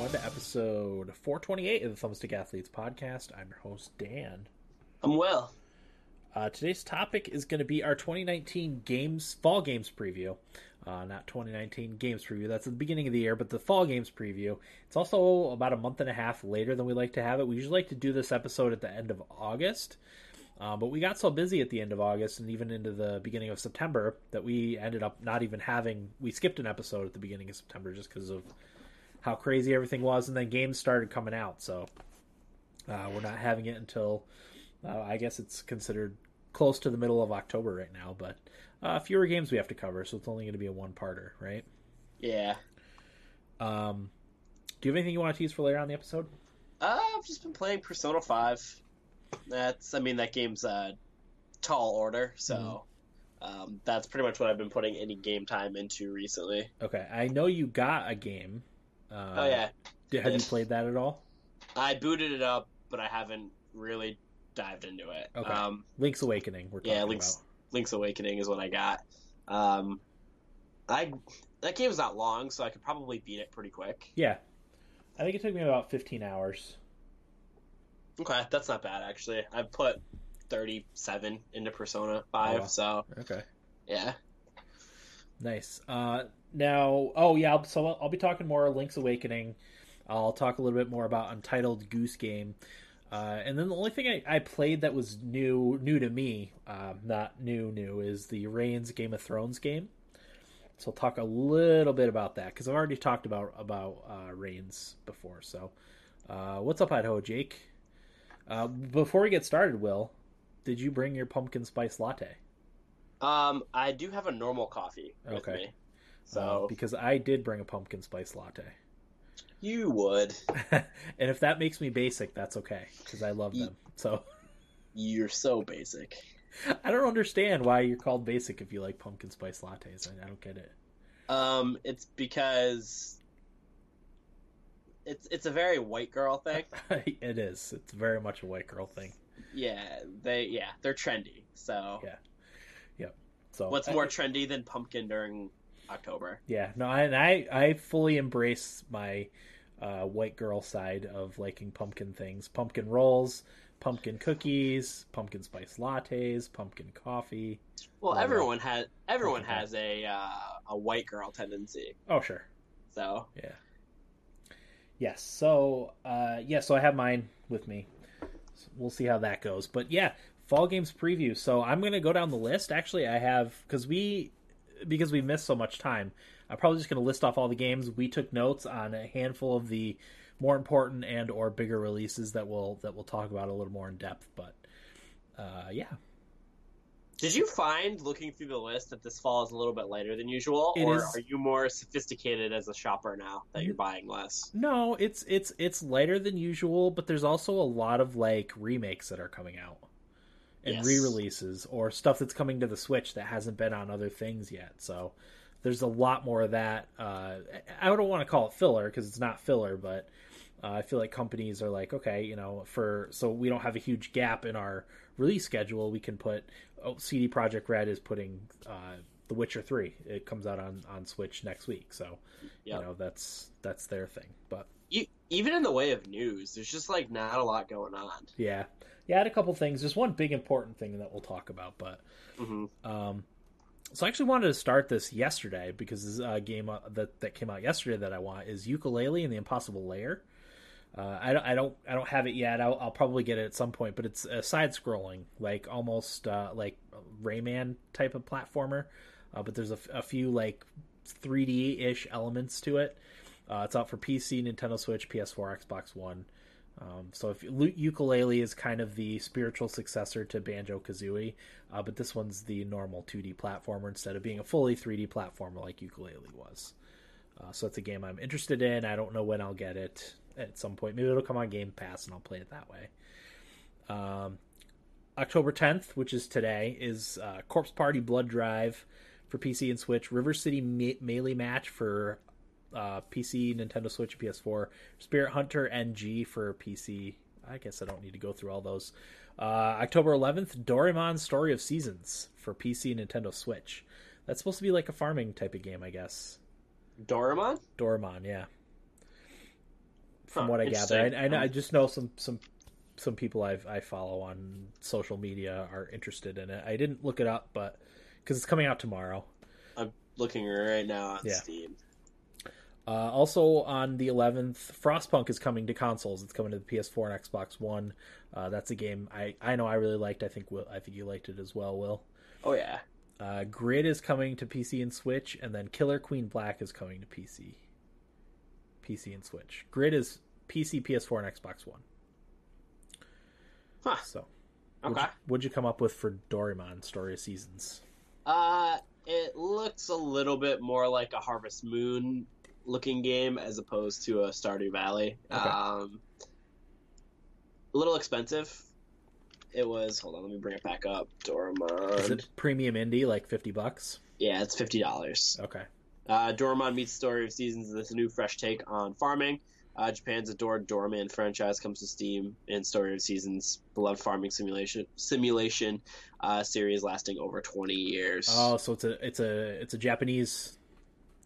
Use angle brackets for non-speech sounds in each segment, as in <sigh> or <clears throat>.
everyone, to episode 428 of the Thumbstick Athletes podcast. I'm your host, Dan. I'm well. Uh, today's topic is going to be our 2019 games, fall games preview. Uh, not 2019 games preview. That's at the beginning of the year, but the fall games preview. It's also about a month and a half later than we like to have it. We usually like to do this episode at the end of August. Uh, but we got so busy at the end of August and even into the beginning of September that we ended up not even having. We skipped an episode at the beginning of September just because of how crazy everything was, and then games started coming out. So uh, we're not having it until uh, I guess it's considered close to the middle of October right now. But uh, fewer games we have to cover, so it's only going to be a one-parter, right? Yeah. Um, do you have anything you want to tease for later on the episode? Uh, I've just been playing Persona Five. That's, I mean, that game's a tall order, so mm-hmm. um, that's pretty much what I've been putting any game time into recently. Okay, I know you got a game. Uh, oh yeah. Did, have you played that at all? I booted it up, but I haven't really dived into it. Okay. Um, Link's Awakening. We're yeah, Link's about. Link's Awakening is what I got. Um, I that game game's not long, so I could probably beat it pretty quick. Yeah, I think it took me about fifteen hours. Okay, that's not bad actually. I've put thirty-seven into Persona Five, oh, so okay, yeah, nice. Uh, now, oh yeah, so I'll, I'll be talking more Link's Awakening. I'll talk a little bit more about Untitled Goose Game. Uh, and then the only thing I, I, played that was new, new to me, uh, not new, new, is the Reigns Game of Thrones game. So I'll talk a little bit about that because I've already talked about about uh, Reigns before. So, uh, what's up, Idaho Jake? Uh, before we get started, Will, did you bring your pumpkin spice latte? Um, I do have a normal coffee with okay. me. So uh, because I did bring a pumpkin spice latte. You would. <laughs> and if that makes me basic, that's okay because I love them. So you're so basic. <laughs> I don't understand why you're called basic if you like pumpkin spice lattes. I, I don't get it. Um, it's because it's it's a very white girl thing. <laughs> it is. It's very much a white girl thing. Yeah, they yeah they're trendy. So yeah, yep. So what's more trendy than pumpkin during October? Yeah, no, and I I fully embrace my uh, white girl side of liking pumpkin things, pumpkin rolls, pumpkin cookies, pumpkin spice lattes, pumpkin coffee. Well, everyone has everyone has a uh, a white girl tendency. Oh sure. So yeah. Yes. So uh, yeah. So I have mine with me. So we'll see how that goes. But yeah, fall games preview. So I'm gonna go down the list. Actually, I have because we because we missed so much time. I'm probably just gonna list off all the games. We took notes on a handful of the more important and or bigger releases that we'll that we'll talk about a little more in depth. But uh, yeah. Did you find looking through the list that this fall is a little bit lighter than usual, it or is... are you more sophisticated as a shopper now that you're buying less? No, it's it's it's lighter than usual, but there's also a lot of like remakes that are coming out and yes. re-releases or stuff that's coming to the Switch that hasn't been on other things yet. So there's a lot more of that. Uh, I don't want to call it filler because it's not filler, but uh, I feel like companies are like, okay, you know, for so we don't have a huge gap in our release schedule, we can put oh, CD Projekt Red is putting uh, The Witcher Three. It comes out on on Switch next week, so yep. you know that's that's their thing. But even in the way of news, there's just like not a lot going on. Yeah, yeah, I had a couple things. There's one big important thing that we'll talk about, but mm-hmm. um, so I actually wanted to start this yesterday because this uh, game uh, that that came out yesterday that I want is Yooka-Laylee and the Impossible Lair. Uh, I don't, I don't, I don't have it yet. I'll, I'll, probably get it at some point, but it's a side-scrolling, like almost uh, like Rayman type of platformer. Uh, but there's a, a, few like 3D ish elements to it. Uh, it's out for PC, Nintendo Switch, PS4, Xbox One. Um, so if Yooka-Laylee is kind of the spiritual successor to Banjo Kazooie, uh, but this one's the normal 2D platformer instead of being a fully 3D platformer like Yooka-Laylee was. Uh, so it's a game I'm interested in. I don't know when I'll get it at some point. Maybe it'll come on Game Pass and I'll play it that way. Um, October 10th, which is today, is uh, Corpse Party Blood Drive for PC and Switch, River City Me- Melee Match for uh, PC, Nintendo Switch, PS4, Spirit Hunter NG for PC. I guess I don't need to go through all those. Uh, October 11th, Doraemon Story of Seasons for PC, Nintendo Switch. That's supposed to be like a farming type of game, I guess. Doraemon? Doraemon, yeah. from Huh, what I gather. I. I, I just know some some some people I've, I follow on social media are interested in it. I didn't look it up, but because it's coming out tomorrow. I'm looking right now on Yeah. Steam. Uh, also on the 11th, Frostpunk is coming to consoles. It's coming to the PS4 and Xbox One. Uh, that's a game I, I know I really liked. I think Will, I think you liked it as well, Will. Oh yeah. Uh, Grid is coming to PC and Switch, and then Killer Queen Black is coming to PC. PC and Switch. Grid is PC, PS4, and Xbox One. Huh. So, what'd Okay. you, what'd you come up with for Doraemon Story of Seasons? Uh, it looks a little bit more like a Harvest Moon looking game as opposed to a Stardew Valley. Okay. Um, a little expensive. It was. Hold on, let me bring it back up. Doraemon. Is it premium indie, like fifty bucks? Yeah, it's fifty dollars. Okay. Uh, Doraemon meets Story of Seasons. This new fresh take on farming. Uh, Japan's adored Doraemon franchise comes to Steam in Story of Seasons, beloved farming simulation simulation uh, series lasting over twenty years. Oh, so it's a it's a it's a Japanese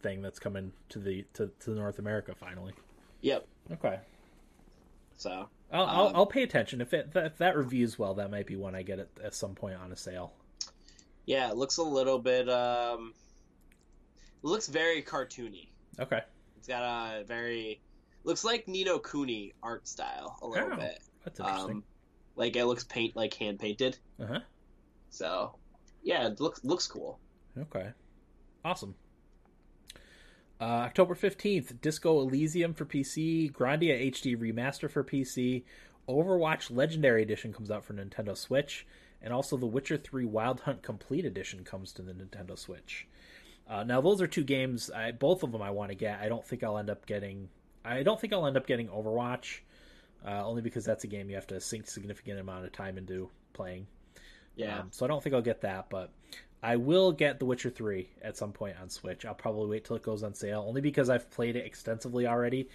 thing that's coming to the to, to North America finally. Yep. Okay. So I'll, I'll, Um, I'll pay attention if it if that reviews well. That might be one I get it at some point on a sale. Yeah, it looks a little bit. Um, it looks very cartoony. Okay. It's got a very looks like Ni no Kuni art style a little Oh, bit. That's interesting. Um, like it looks paint like hand painted. uh huh. So yeah, it looks looks cool. Okay. Awesome. Uh, October 15th, Disco Elysium for PC, Grandia HD Remaster for PC, Overwatch Legendary Edition comes out for Nintendo Switch, and also The Witcher 3 Wild Hunt Complete Edition comes to the Nintendo Switch. Uh, now, those are two games. I, both of them I want to get. I don't think I'll end up getting. I don't think I'll end up getting Overwatch, uh, only because that's a game you have to sink significant amount of time into playing. Yeah. Um, so I don't think I'll get that, but I will get The Witcher 3 at some point on Switch. I'll probably wait till it goes on sale, only because I've played it extensively already.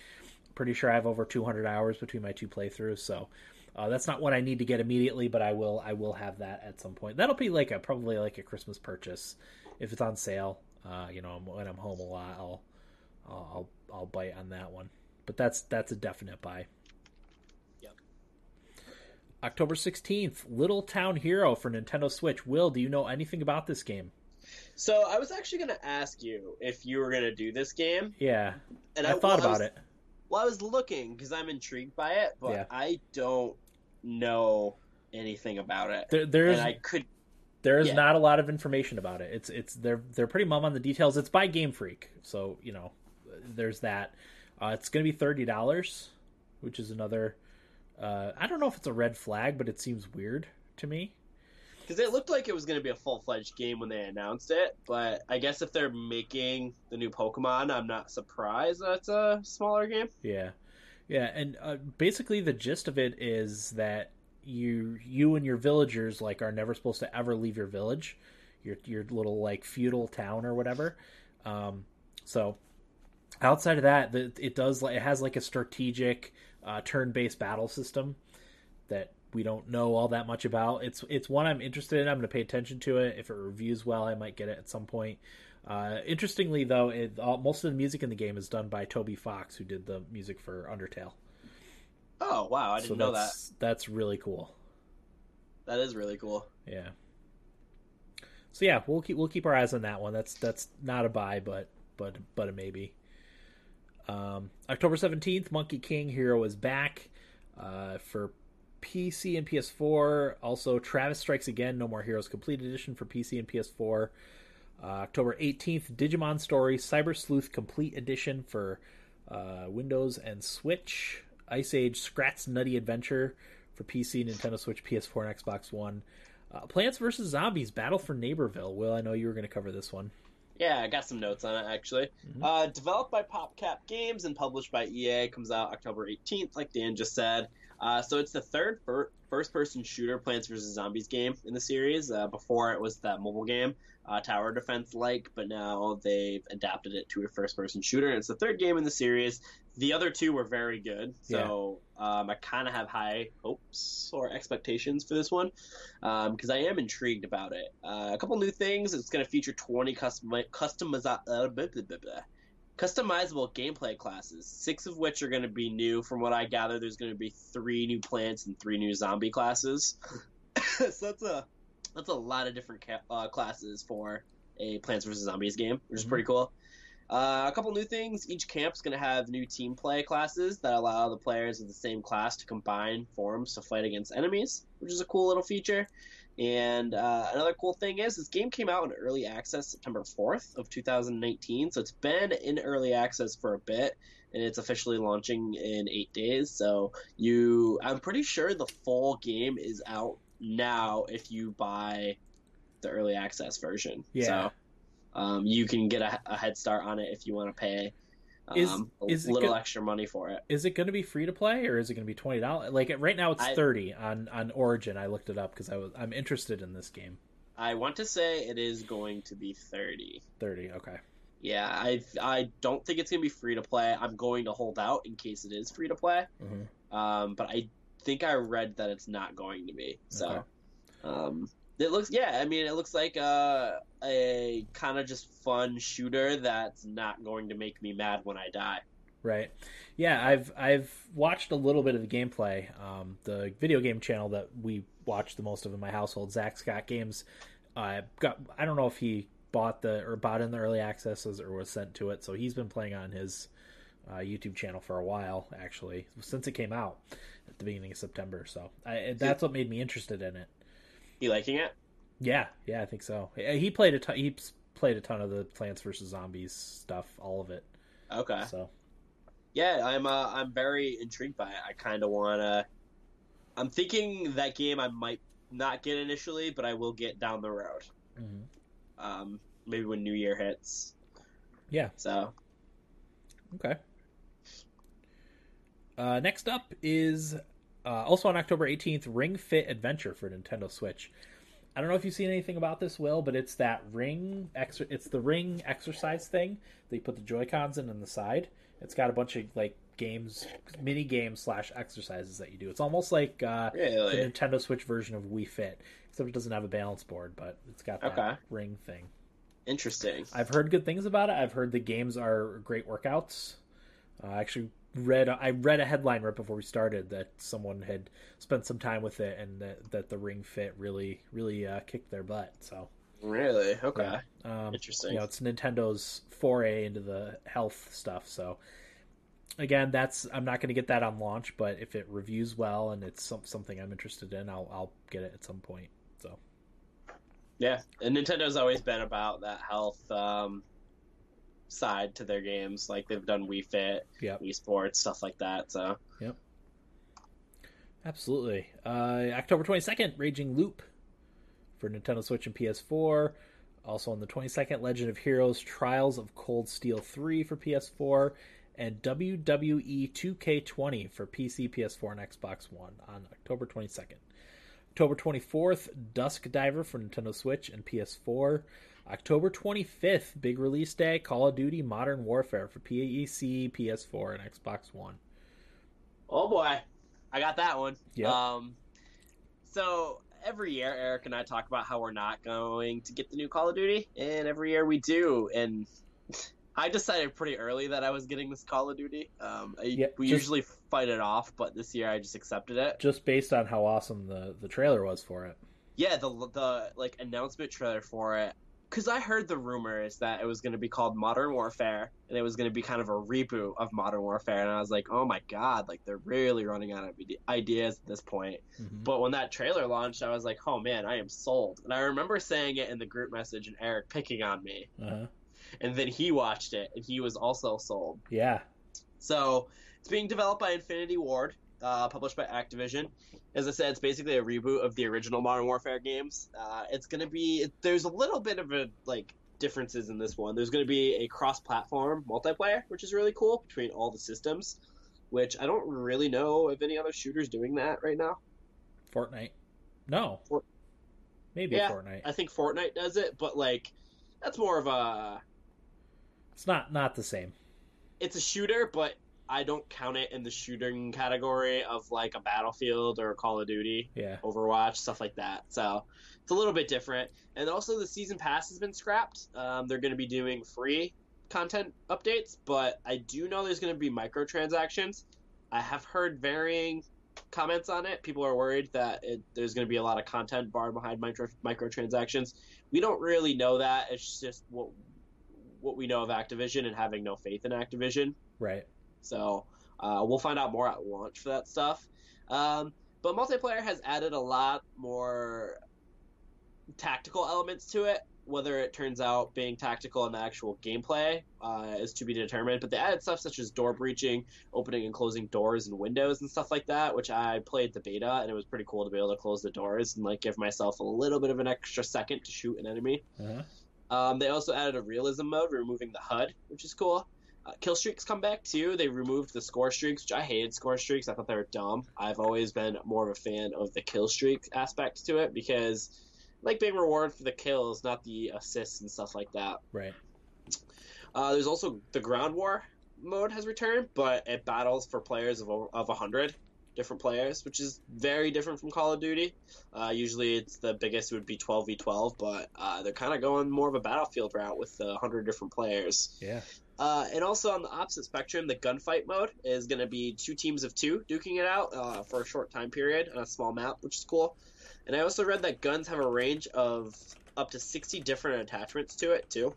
Pretty sure I have over 200 hours between my two playthroughs, so uh, that's not what I need to get immediately, but I will I will have that at some point. That'll be like a probably like a Christmas purchase if it's on sale. Uh, you know, when I'm home a lot, I'll I'll I'll, bite on that one. But that's that's a definite buy. October 16th, Little Town Hero for Nintendo Switch. Will, do you know anything about this game? So I was actually going to ask you if you were going to do this game, Yeah, and I, thought well, about was, it. Well, I was looking because I'm intrigued by it, but Yeah. I don't know anything about it, There, there's and I could. there is yeah. not a lot of information about it. It's it's they're they're pretty mum on the details. It's by Game Freak, so you know there's that. Uh, it's going to be thirty dollars, which is another. Uh, I don't know if it's a red flag, but it seems weird to me. Because it looked like it was going to be a full fledged game when they announced it, but I guess if they're making the new Pokemon, I'm not surprised that it's a smaller game. Yeah, yeah, and uh, basically the gist of it is that you you and your villagers like are never supposed to ever leave your village, your your little like feudal town or whatever. Um, so outside of that, the, it does like it has like a strategic uh, turn-based battle system that we don't know all that much about. It's it's one I'm interested in. I'm going to pay attention to it. If it reviews well, I might get it at some point. Uh, interestingly, though, it, all, most of the music in the game is done by Toby Fox, who did the music for Undertale. Oh wow, I didn't know that. that's that's really cool. That is really cool. Yeah. So yeah, we'll keep we'll keep our eyes on that one. That's that's not a buy, but but but a maybe. Um, October seventeenth, Monkey King Hero is back uh, for PC and PS4. Also, Travis Strikes Again, No More Heroes Complete Edition for PC and PS4. Uh, October eighteenth, Digimon Story Cyber Sleuth Complete Edition for uh, Windows and Switch. Ice Age Scrat's Nutty Adventure for PC, Nintendo Switch, PS4, and Xbox One. Uh, Plants vs. Zombies Battle for Neighborville. Will, I know you were going to cover this one. Yeah, I got some notes on it actually. Mhm. Uh, developed by PopCap Games and published by EA, comes out October 18th, like Dan just said. Uh, so it's the third fir- first-person shooter Plants vs Zombies game in the series. Uh, before it was that mobile game, uh, tower defense like, but now they've adapted it to a first-person shooter. And it's the third game in the series. The other two were very good, so um, I kind of have high hopes or expectations for this one because I am intrigued about it. Uh, a couple new things. It's going to feature 20 custom customiza- uh, blah, blah, blah, blah. customizable gameplay classes, six of which are going to be new. From what I gather, there's going to be three new plants and three new zombie classes. <laughs> so that's a that's a lot of different ca- uh, classes for a Plants vs Zombies game, which is Mhm. pretty cool. Uh, a couple new things. Each camp's going to have new team play classes that allow the players of the same class to combine forms to fight against enemies, which is a cool little feature. And uh, another cool thing is this game came out in early access September 4th of 2019, so it's been in early access for a bit, and it's officially launching in eight days. So you, I'm pretty sure the full game is out now if you buy the early access version. Yeah. So um, you can get a, a head start on it if you want to pay um, Is- a is it little go- extra money for it. Is it going to be free to play or is it going to be twenty dollars? Like right now, it's I- thirty on on Origin. I looked it up because I was I'm interested in this game. I want to say it is going to be 30. Thirty, okay. Yeah, I I don't think it's gonna be free to play. I'm going to hold out in case it is free to play. hmm Um, but I think I read that it's not going to be. So, Okay. um, it looks yeah. I mean, it looks like uh, a kind of just fun shooter that's not going to make me mad when I die. Right. Yeah, I've I've watched a little bit of the gameplay. Um, the video game channel that we watch the most of in my household, Zack Scott Games, uh, got I don't know if he bought the or bought in the early accesses or was sent to it. So he's been playing on his uh, YouTube channel for a while, actually, since it came out at the beginning of September. So I, that's what made me interested in it. You liking it? Yeah, yeah, I think so. He played a ton. He played a ton of the Plants vs Zombies stuff, all of it. Okay. So Yeah, I'm uh, I'm very intrigued by it. I kind of wanna. I'm thinking that game I might not get initially, but I will get down the road. mhm. Um, maybe when New Year hits. Yeah. So Okay. Uh, next up is uh, also on October 18th, Ring Fit Adventure for Nintendo Switch. I don't know if you've seen anything about this, Will, but it's that ring. Exer- it's the ring exercise thing that you put the Joy Cons in on the side. It's got a bunch of like games, mini games slash exercises that you do. It's almost like uh, the Nintendo Switch version of Wii Fit, except it doesn't have a balance board, but it's got that Okay. ring thing. interesting. I've heard good things about it. I've heard the games are great workouts. Uh, actually read I read a headline right before we started that someone had spent some time with it and that, that the Ring Fit really really uh, kicked their butt. So Really? Okay. yeah. um, Interesting. you know, it's Nintendo's foray into the health stuff. So again, that's I'm not going to get that on launch, but if it reviews well and it's some, something I'm interested in, I'll I'll get it at some point. So Yeah, and Nintendo's always been about that health um, side to their games. Like they've done Wii Fit, Yep. Wii Sports, stuff like that. So yep, Absolutely. Uh, October 22nd, Raging Loop for Nintendo Switch and PS4. Also on the 22nd, Legend of Heroes Trials of Cold Steel 3 for PS4. And WWE 2K20 for PC, PS4, and Xbox One on October 22nd. October 24th, Dusk Diver for Nintendo Switch and PS4. October 25th, big release day, Call of Duty Modern Warfare for PEC, PS4, and Xbox One. Oh boy, I got that one. Yep. Um, so every year, Eric and I talk about how we're not going to get the new Call of Duty, and every year we do. And I decided pretty early that I was getting this Call of Duty. Um, I, Yeah, we just- usually fight it off, but this year I just accepted it. Just based on how awesome the, the trailer was for it. Yeah, the the like announcement trailer for it. Because I heard the rumors that it was going to be called Modern Warfare, and it was going to be kind of a reboot of Modern Warfare, and I was like, oh my god, like they're really running out of ideas at this point. Mhm. But when that trailer launched, I was like, oh man, I am sold. And I remember saying it in the group message and Eric picking on me. Uh-huh. And then he watched it and he was also sold. Yeah. So it's being developed by Infinity Ward, uh, published by Activision. As I said, it's basically a reboot of the original Modern Warfare games. Uh, it's going to be, there's a little bit of a, like, differences in this one. There's going to be a cross-platform multiplayer, which is really cool between all the systems. Which I don't really know if any other shooters doing that right now. Fortnite. No. For- Maybe Yeah. Fortnite. I think Fortnite does it, but like that's more of a It's not not the same. it's a shooter, but I don't count it in the shooting category of like a Battlefield or a Call of Duty, Yeah. Overwatch, stuff like that. So it's a little bit different. And also the season pass has been scrapped. Um, they're going to be doing free content updates, but I do know there's going to be microtransactions. I have heard varying comments on it. People are worried that it, there's going to be a lot of content barred behind micro, microtransactions. We don't really know that. It's just what what we know of Activision and having no faith in Activision. Right. So uh, we'll find out more at launch for that stuff. Um, but multiplayer has added a lot more tactical elements to it. Whether it turns out being tactical in the actual gameplay uh, is to be determined. But they added stuff such as door breaching, opening and closing doors and windows and stuff like that, which I played the beta and it was pretty cool to be able to close the doors and like give myself a little bit of an extra second to shoot an enemy. Uh-huh. Um, they also added a realism mode, removing the HUD, which is cool. Uh, kill streaks come back too. They removed the score streaks, which I hated score streaks. I thought they were dumb. I've always been more of a fan of the kill streak aspect to it because I like being rewarded for the kills, not the assists and stuff like that. Right. Uh, there's also the ground war mode has returned, but it battles for players of of 100 different players, which is very different from Call of Duty. Uh, usually, it's the biggest would be 12v12, but uh, they're kind of going more of a battlefield route with uh, 100 different players. Yeah. Uh, and also on the opposite spectrum, the gunfight mode is going to be two teams of two duking it out uh, for a short time period on a small map, which is cool. And I also read that guns have a range of up to 60 different attachments to it, too,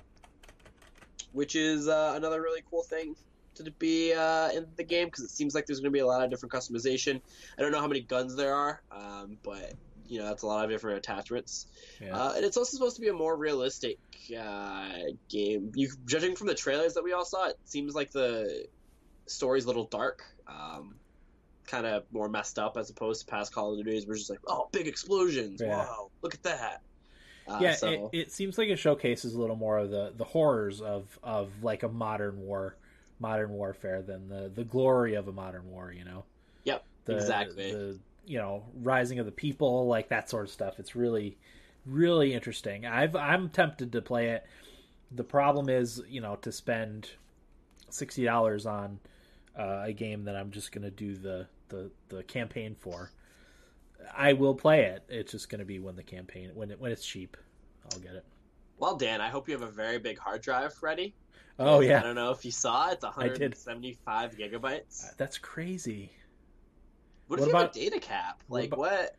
which is uh, another really cool thing to be uh, in the game because it seems like there's going to be a lot of different customization. I don't know how many guns there are, um, but you know that's a lot of different attachments. Yeah. Uh, and it's also supposed to be a more realistic uh, game. You judging from the trailers that we all saw, it seems like the story's a little dark. Um, kind of more messed up as opposed to past Call of Duties, which is like, oh, big explosions! Yeah. Wow, look at that! Uh, yeah, so, it, it seems like it showcases a little more of the, the horrors of, of like a modern war, modern warfare than the, the glory of a modern war. You know. Yep, The, exactly. The you know rising of the people, like that sort of stuff. It's really, really interesting. I've I'm tempted to play it. The problem is, you know, to spend sixty dollars on uh, a game that I'm just going to do the, the the campaign for. I will play it. It's just going to be when the campaign when it when it's cheap. I'll get it. well, Dan, I hope you have a very big hard drive ready. Oh yeah I don't know if you saw it. It's I did. 175 gigabytes. that's crazy. What, what if you have about- a data cap? what Like about- what?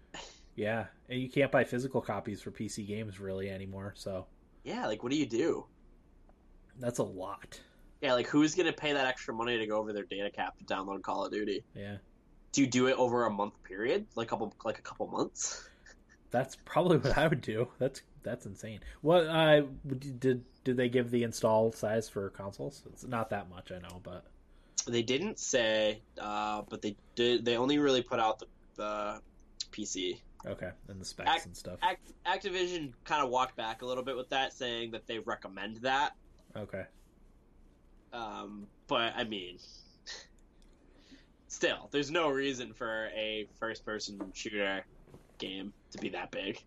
Yeah, and you can't buy physical copies for PC games really anymore. So Yeah, like what do you do? that's a lot. Yeah, like who's gonna pay that extra money to go over their data cap to download Call of Duty? Yeah, Do you do it over a month period, like a couple, like a couple months? that's probably what I would do. That's that's insane. What uh, did did they give the install size for consoles? It's not that much, I know, but They didn't say, uh, but they did. They only really put out the, the PC. okay, and the specs Ac- and stuff. Act- Activision kind of walked back a little bit with that, saying that they recommend that. Okay, Um, but I mean, still, there's no reason for a first-person shooter game to be that big.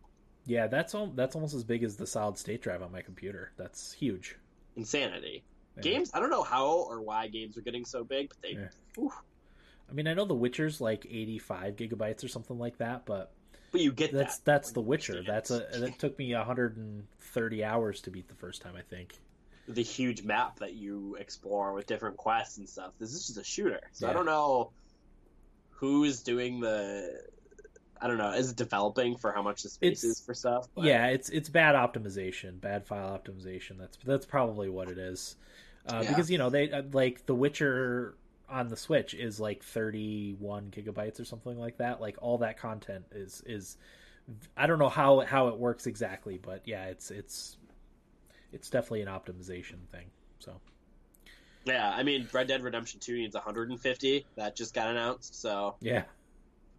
yeah, that's all. that's almost as big as the solid state drive on my computer. That's huge. Insanity. Yeah. Games. I don't know how or why games are getting so big, but they. Yeah. I mean, I know The Witcher's like 85 gigabytes or something like that, but But you get that's that. that's The Witcher. That's a that took me 130 hours to beat the first time, I think. the huge map that you explore with different quests and stuff. This is just a shooter, so I don't know who's doing the. I don't know. Is it developing for how much the space It's- is for stuff? But- Yeah, it's it's bad optimization, bad file optimization. That's that's probably what it is. Uh, Yeah. Because you know they uh, like The Witcher on the Switch is like 31 gigabytes or something like that. Like all that content is is I don't know how how it works exactly, but yeah, it's it's it's definitely an optimization thing. So Yeah, I mean, Red Dead Redemption Two needs 150. That just got announced. So yeah,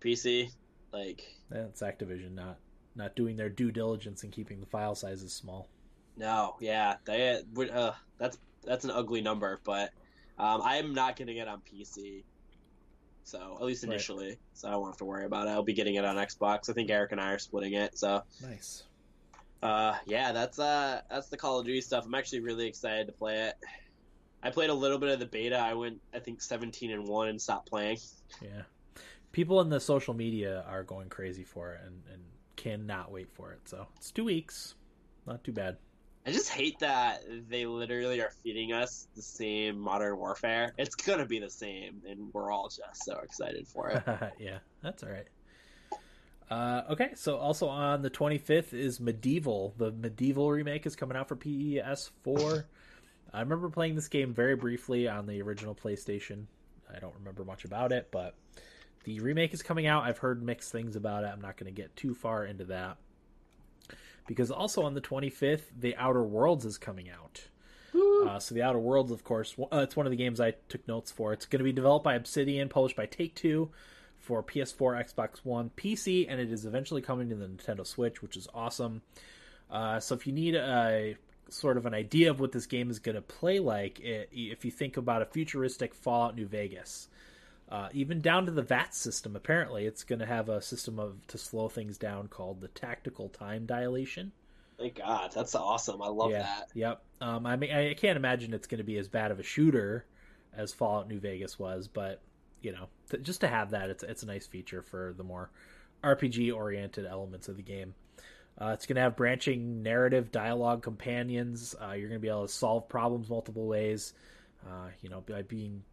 PC, like, that's Activision not not doing their due diligence and keeping the file sizes small. no, yeah, they would. Uh, that's that's an ugly number, but um, I'm not getting it on PC. So at least Right. initially, so I won't have to worry about it. I'll be getting it on Xbox. I think Eric and I are splitting it. So Nice. Uh, yeah, that's uh, that's the Call of Duty stuff. I'm actually really excited to play it. I played a little bit of the beta. I went, I think, 17 and one and stopped playing. Yeah. People in the social media are going crazy for it and, and cannot wait for it. So it's two weeks. Not too bad. I just hate that they literally are feeding us the same Modern Warfare. It's gonna be the same, and we're all just so excited for it. <laughs> yeah, that's all right. Uh, okay, so also on the 25th is Medieval. The Medieval remake is coming out for PS4. <laughs> I remember playing this game very briefly on the original PlayStation. I don't remember much about it, but the remake is coming out. I've heard mixed things about it. I'm not going to get too far into that. Because also on the 25th, The Outer Worlds is coming out. Uh, so The Outer Worlds, of course, uh, it's one of the games I took notes for. It's going to be developed by Obsidian, published by Take Two for PS4, Xbox One, PC, and it is eventually coming to the Nintendo Switch, which is awesome. Uh, so if you need a sort of an idea of what this game is going to play like, it, if you think about a futuristic Fallout New Vegas, uh, even down to the VATS system, apparently it's going to have a system of to slow things down called the tactical time dilation. Thank God, that's awesome. I love yeah, that. Yep. Um, I mean, I can't imagine it's going to be as bad of a shooter as Fallout New Vegas was, but you know, to, just to have that, it's it's a nice feature for the more RPG oriented elements of the game. Uh, it's going to have branching narrative dialogue companions. Uh, you're going to be able to solve problems multiple ways. Uh, you know, by being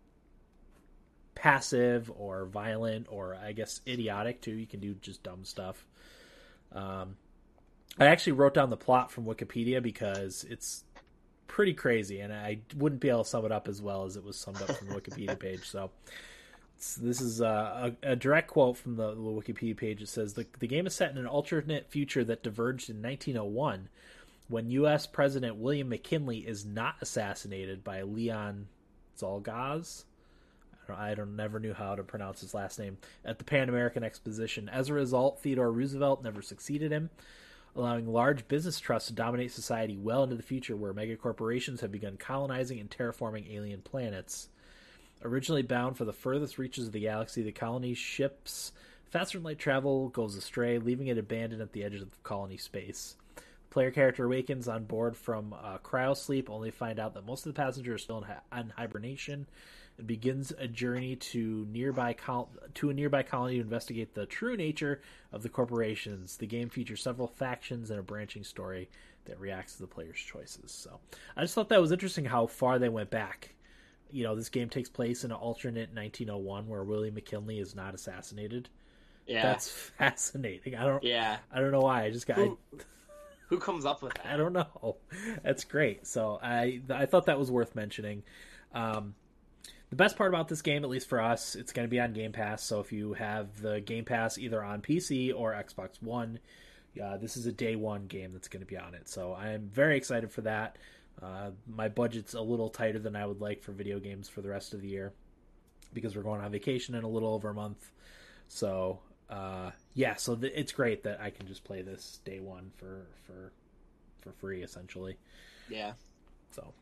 passive or violent or I guess idiotic too. You can do just dumb stuff. Um, I actually wrote down the plot from Wikipedia because it's pretty crazy, and I wouldn't be able to sum it up as well as it was summed up from the Wikipedia <laughs> page. So this is a, a, a, direct quote from the, the, Wikipedia page. It says the the game is set in an alternate future that diverged in 1901, when U.S. President William McKinley is not assassinated by Leon Czolgosz. I don't, never knew how to pronounce his last name at the Pan American Exposition. As a result, Theodore Roosevelt never succeeded him, allowing large business trusts to dominate society well into the future, where megacorporations have begun colonizing and terraforming alien planets. Originally bound for the furthest reaches of the galaxy, the colony's ships faster than light travel goes astray, leaving it abandoned at the edge of colony space. Player character awakens on board from uh, cryosleep, only to find out that most of the passengers are still in, hi- in hibernation. It begins a journey to nearby col- to a nearby colony to investigate the true nature of the corporations. The game features several factions and a branching story that reacts to the player's choices. So, I just thought that was interesting how far they went back you know, this game takes place in an alternate 1901 where Willie McKinley is not assassinated. Yeah, that's <laughs> fascinating. I don't. Yeah, I don't know why. I just got. Who, <laughs> who comes up with that? I don't know. That's great. So I I thought that was worth mentioning. Um, the best part about this game, at least for us, it's going to be on Game Pass. So if you have the Game Pass either on PC or Xbox One, uh, this is a day one game that's going to be on it. So I'm very excited for that. Uh, my budget's a little tighter than I would like for video games for the rest of the year because we're going on vacation in a little over a month. So uh, yeah, so the, it's great that I can just play this day one for for for free essentially. Yeah. So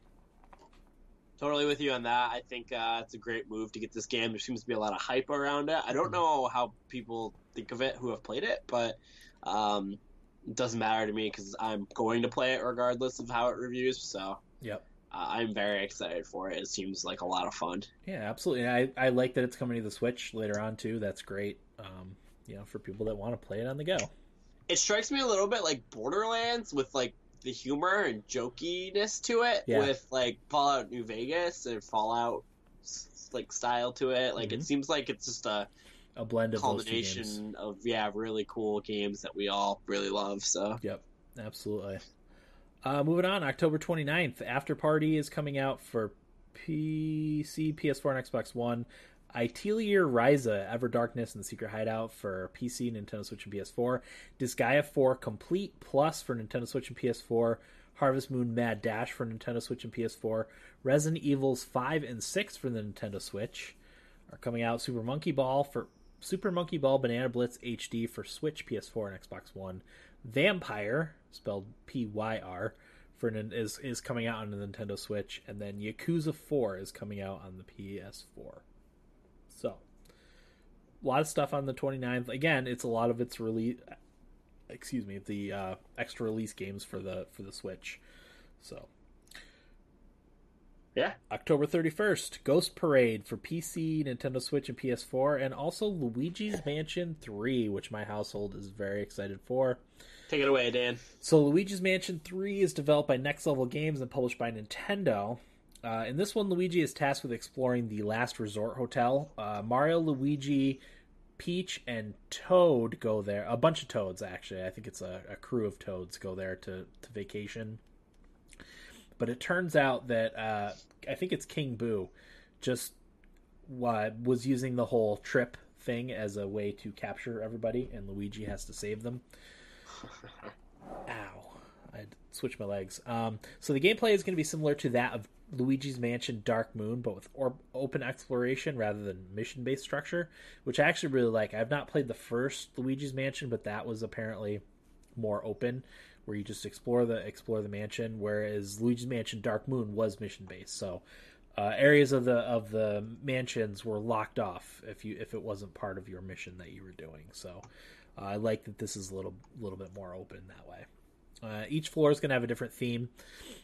totally with you on that. I think uh, it's a great move to get this game. There seems to be a lot of hype around it. I don't know how people think of it who have played it, but um, it doesn't matter to me because I'm going to play it regardless of how it reviews. So yep. Uh, I'm very excited for it. It seems like a lot of fun. Yeah, absolutely. I, I like that it's coming to the Switch later on too. That's great. Um, you know, for people that want to play it on the go. It strikes me a little bit like Borderlands with like the humor and jokiness to it, yeah. with like Fallout New Vegas and Fallout like style to it. Like mm-hmm. it seems like it's just a a blend of combination of yeah, really cool games that we all really love. So yep, absolutely. Uh, moving on, October 29th, After Party is coming out for PC, PS4, and Xbox One. Atelier Ryza, Ever Darkness, and Secret Hideout for PC, Nintendo Switch, and PS4. Disgaea 4 Complete Plus for Nintendo Switch and PS4. Harvest Moon Mad Dash for Nintendo Switch and PS4. Resident Evils 5 and 6 for the Nintendo Switch are coming out. Super Monkey Ball for Super Monkey Ball Banana Blitz HD for Switch, PS4, and Xbox One. Vampire, spelled P Y R, for is is coming out on the Nintendo Switch, and then Yakuza 4 is coming out on the PS4. A lot of stuff on the 29th. Again, it's a lot of its release. Excuse me, the uh, extra release games for the for the Switch. So, Yeah. October 31st, Ghost Parade for PC, Nintendo Switch, and PS4, and also Luigi's Mansion 3, which my household is very excited for. Take it away, Dan. So, Luigi's Mansion 3 is developed by Next Level Games and published by Nintendo. Uh, in this one, Luigi is tasked with exploring the Last Resort Hotel. Uh, Mario, Luigi, Peach, and Toad go there. A bunch of Toads, actually. I think it's a, a crew of Toads go there to, to vacation. But it turns out that uh, I think it's King Boo just uh, was using the whole trip thing as a way to capture everybody, and Luigi has to save them. <laughs> Ow. I switched my legs. Um, so the gameplay is going to be similar to that of Luigi's Mansion Dark Moon, but with or- open exploration rather than mission based structure, which I actually really like. I've not played the first Luigi's Mansion, but that was apparently more open, where you just explore the explore the mansion, whereas Luigi's Mansion Dark Moon was mission based. So uh, areas of the of the mansions were locked off if you if it wasn't part of your mission that you were doing. So uh, I like that this is a little little bit more open that way. Uh, each floor is going to have a different theme,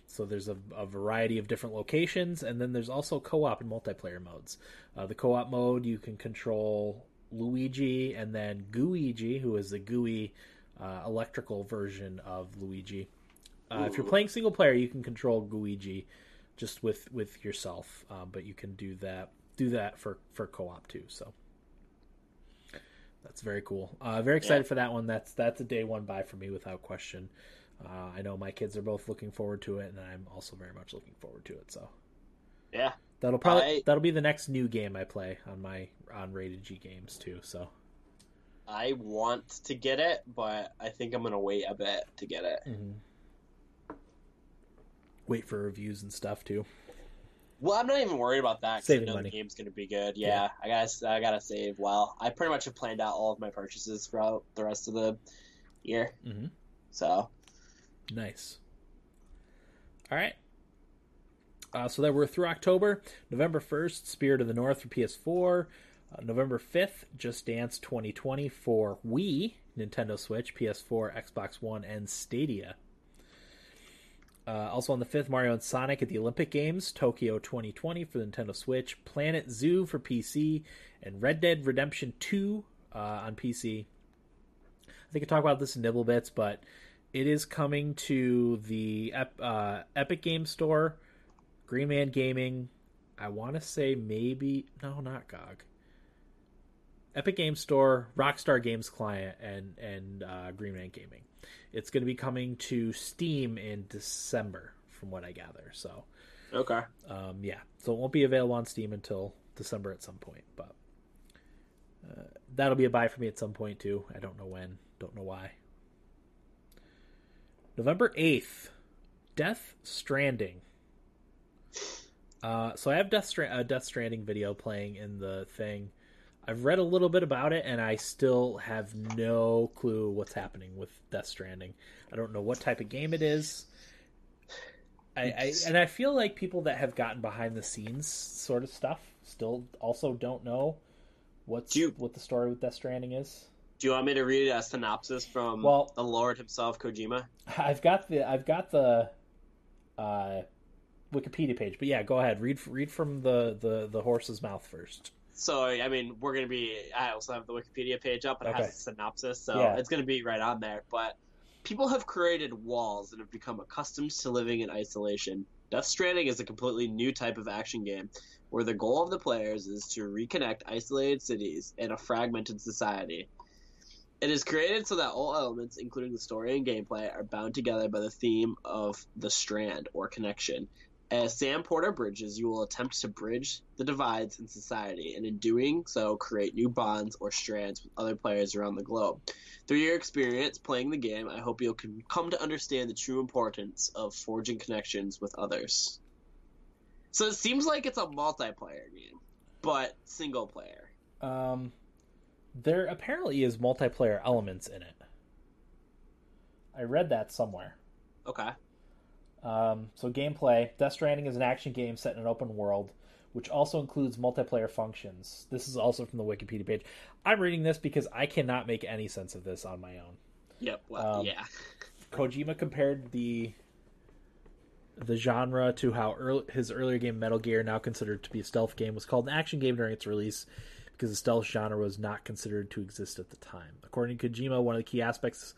so there's a, a, variety of different locations, and then there's also co-op and multiplayer modes. Uh, the co-op mode you can control Luigi and then Gooigi, who is the gooey uh, electrical version of Luigi. Uh, if you're playing single player, you can control Gooigi just with with yourself, uh, but you can do that do that for for co-op too. So that's very cool. Uh, very excited yeah. for that one. That's that's a day one buy for me without question. Uh, I know my kids are both looking forward to it, and I'm also very much looking forward to it. So, yeah, that'll probably I, that'll be the next new game I play on my on rated G games too. So, I want to get it, but I think I'm gonna wait a bit to get it. Mm-hmm. Wait for reviews and stuff too. Well, I'm not even worried about that because I know money. the game's gonna be good. Yeah, yeah, I gotta I gotta save well. I pretty much have planned out all of my purchases throughout the rest of the year. Mm-hmm. So Nice. All right. Uh, so that we're through October. November 1st, Spirit of the North for PS4. Uh, November 5th, Just Dance 2020 for Wii, Nintendo Switch, PS4, Xbox One, and Stadia. Uh, also on the 5th, Mario and Sonic at the Olympic Games, Tokyo 2020 for the Nintendo Switch, Planet Zoo for PC, and Red Dead Redemption 2 uh, on PC. I think I talk about this in Nibble Bits, but it is coming to the uh, Epic Game Store, Green Man Gaming. I want to say maybe no, not GOG. Epic Game Store, Rockstar Games Client, and and uh, Green Man Gaming. It's going to be coming to Steam in December, from what I gather. So, okay, um, yeah. So it won't be available on Steam until December at some point, but uh, that'll be a buy for me at some point too. I don't know when, don't know why. November 8th, Death Stranding. Uh, so I have Death, a Death Stranding video playing in the thing. I've read a little bit about it, and I still have no clue what's happening with Death Stranding. I don't know what type of game it is. I, I and I feel like people that have gotten behind the scenes sort of stuff still also don't know what's you, what the story with Death Stranding is. Do you want me to read a synopsis from well, the Lord himself, Kojima? I've got the I've got the uh, Wikipedia page, but yeah, go ahead. Read read from the the the horse's mouth first. So I mean, we're gonna be. I also have the Wikipedia page up, and okay. it has a synopsis, so yeah. it's gonna be right on there. But people have created walls and have become accustomed to living in isolation. Death Stranding is a completely new type of action game where the goal of the players is to reconnect isolated cities in a fragmented society. It is created so that all elements, including the story and gameplay, are bound together by the theme of the strand or connection. As Sam Porter Bridges, you will attempt to bridge the divides in society, and in doing so, create new bonds or strands with other players around the globe. Through your experience playing the game, I hope you'll come to understand the true importance of forging connections with others. So it seems like it's a multiplayer game, but single player. Um, there apparently is multiplayer elements in it. I read that somewhere. Okay. Um, so gameplay: Death Stranding is an action game set in an open world, which also includes multiplayer functions. This is also from the Wikipedia page. I'm reading this because I cannot make any sense of this on my own. Yep. Well, um, yeah. <laughs> Kojima compared the the genre to how early, his earlier game Metal Gear, now considered to be a stealth game, was called an action game during its release because the stealth genre was not considered to exist at the time. According to Kojima, one of the key aspects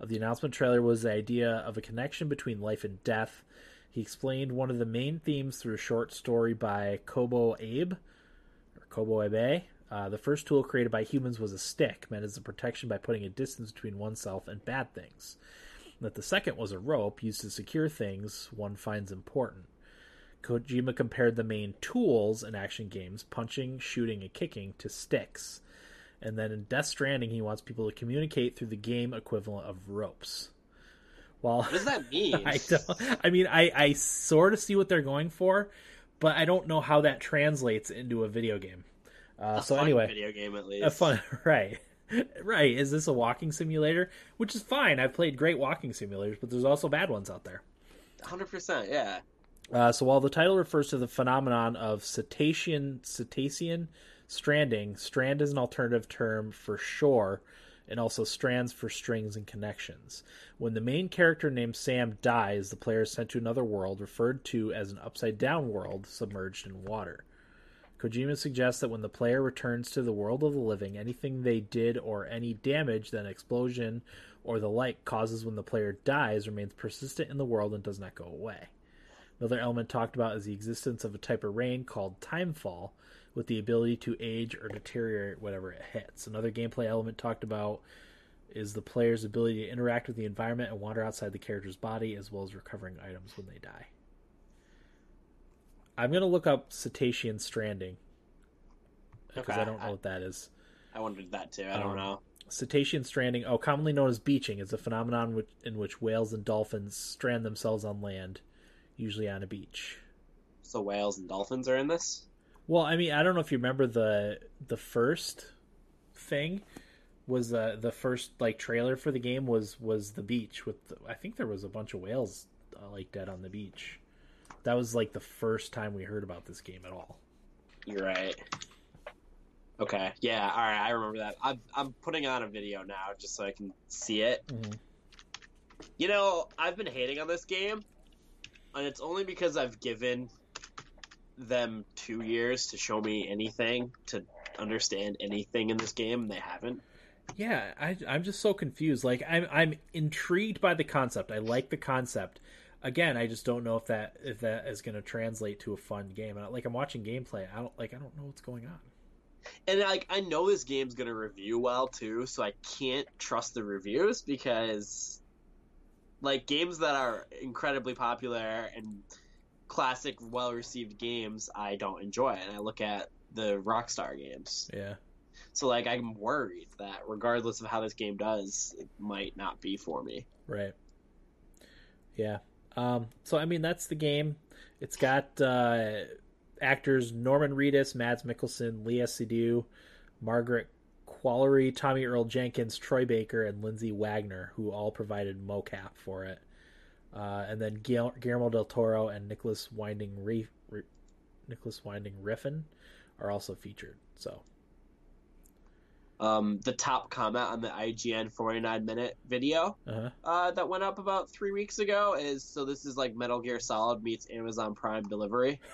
of the announcement trailer was the idea of a connection between life and death. He explained one of the main themes through a short story by Kobo Abe, or Kobo Abe. Uh, the first tool created by humans was a stick, meant as a protection by putting a distance between oneself and bad things. That the second was a rope used to secure things one finds important. Kojima compared the main tools in action games, punching, shooting, and kicking, to sticks. And then in Death Stranding, he wants people to communicate through the game equivalent of ropes. Well, what does that <laughs> mean? I don't. I mean, I I sort of see what they're going for, but I don't know how that translates into a video game. Uh, a so fun anyway, video game at least. a fun <laughs> right, right. Is this a walking simulator? Which is fine. I've played great walking simulators, but there's also bad ones out there. Hundred percent, yeah. Uh, so while the title refers to the phenomenon of cetacean cetacean stranding, strand is an alternative term for shore, and also strands for strings and connections. When the main character named Sam dies, the player is sent to another world, referred to as an upside down world submerged in water. Kojima suggests that when the player returns to the world of the living, anything they did or any damage that an explosion or the like causes when the player dies remains persistent in the world and does not go away. Another element talked about is the existence of a type of rain called timefall, with the ability to age or deteriorate whatever it hits. Another gameplay element talked about is the player's ability to interact with the environment and wander outside the character's body, as well as recovering items when they die. I'm gonna look up cetacean stranding because Okay, I don't know I- what that is. I wondered that too. I don't Um, know. Cetacean stranding, oh, commonly known as beaching, is a phenomenon which, in which whales and dolphins strand themselves on land, usually on a beach. So whales and dolphins are in this. Well, I mean, I don't know if you remember the the first thing was uh, the first like trailer for the game was was the beach with the, I think there was a bunch of whales uh, like dead on the beach. That was like the first time we heard about this game at all. You're right. Okay. Yeah. All right. I remember that. I'm I'm putting on a video now just so I can see it. Mhm. You know, I've been hating on this game, and it's only because I've given them two years to show me anything to understand anything in this game, they haven't. Yeah, I, I'm just so confused. Like, I'm I'm intrigued by the concept. I like the concept. Again, I just don't know if that if that is going to translate to a fun game. And like, I'm watching gameplay. I don't like. I don't know what's going on. And like I know this game's gonna review well too, so I can't trust the reviews because like games that are incredibly popular and classic well received games I don't enjoy and I look at the Rockstar games. Yeah. So like I'm worried that regardless of how this game does, it might not be for me. Right. Yeah. Um, so I mean that's the game. It's got uh, actors Norman Reedus, Mads Mikkelsen, Léa Seydoux, Margaret Qualley, Tommy Earl Jenkins, Troy Baker, and Lindsay Wagner, who all provided mocap for it. Uh, and then Guil- Guillermo del Toro and Nicolas Winding Re- Re- Nicolas Winding Refn are also featured. So Um, the top comment on the IGN 49 minute video uh-huh. uh, that went up about three weeks ago is so this is like Metal Gear Solid meets Amazon Prime delivery. <laughs>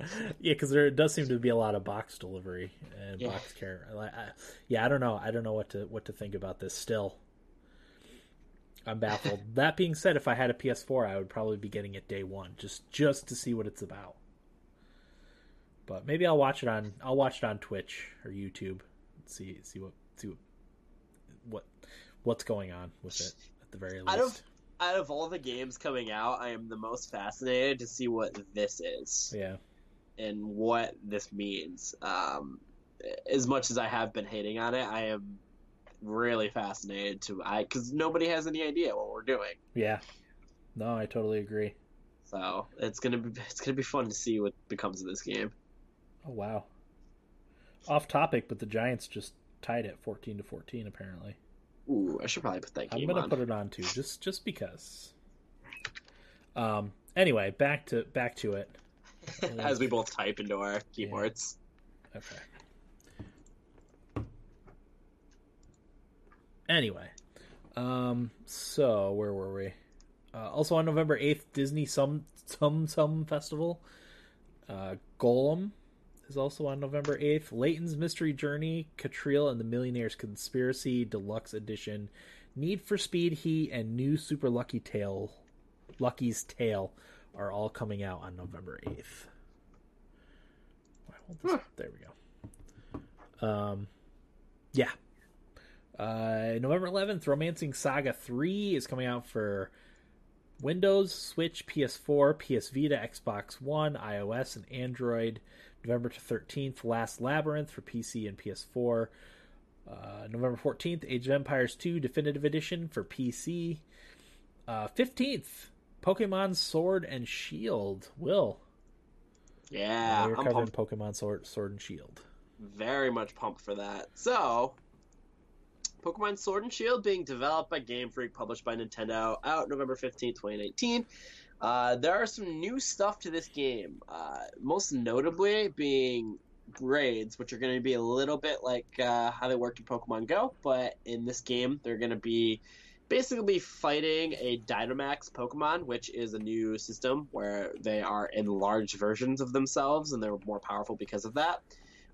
<laughs> yeah, because there does seem to be a lot of box delivery and Yeah. box care. I, I, yeah, I don't know. I don't know what to what to think about this. Still, I'm baffled. <laughs> that being said, if I had a PS4, I would probably be getting it day one, just just to see what it's about. But maybe I'll watch it on I'll watch it on Twitch or YouTube. See see what see what, what what's going on with it at the very least. <laughs> Out of out of all the games coming out, I am the most fascinated to see what this is yeah. And what this means. Um, as much as I have been hating on it, I am really fascinated to I because nobody has any idea what we're doing. Yeah. No, I totally agree. So it's gonna be it's gonna be fun to see what becomes of this game. Oh wow. Off topic, but the Giants just tied it fourteen to fourteen. Apparently, Ooh, I should probably put that I'm gonna on. put it on too, just just because. Um. Anyway, back to back to it. <laughs> As we both type into our keyboards. Okay. Anyway, um. So where were we? Uh, also on November 8th, Disney Tsum Tsum Tsum Festival. Uh, Golem is also on November 8th. Layton's Mystery Journey, Katrielle and the Millionaire's Conspiracy Deluxe Edition, Need for Speed Heat, and New Super Lucky Tale, Lucky's Tale are all coming out on November 8th. This, there we go. Um, yeah. Uh, November 11th, Romancing Saga 3 is coming out for Windows, Switch, PS4, PS Vita, Xbox One, iOS, and Android. November 13th, Last Labyrinth for PC and PS4. Uh, November 14th, Age of Empires 2 Definitive Edition for PC. Uh, 15th, Pokemon Sword and Shield. Will. Yeah, uh, we're covering Pokemon Sword, Sword and Shield. Very much pumped for that. So, Pokemon Sword and Shield being developed by Game Freak, published by Nintendo, out November 15, 2019. Uh, there are some new stuff to this game, uh, most notably being grades, which are going to be a little bit like uh, how they work in Pokemon Go, but in this game, they're going to be basically fighting a Dynamax Pokemon, which is a new system where they are enlarged versions of themselves and they're more powerful because of that.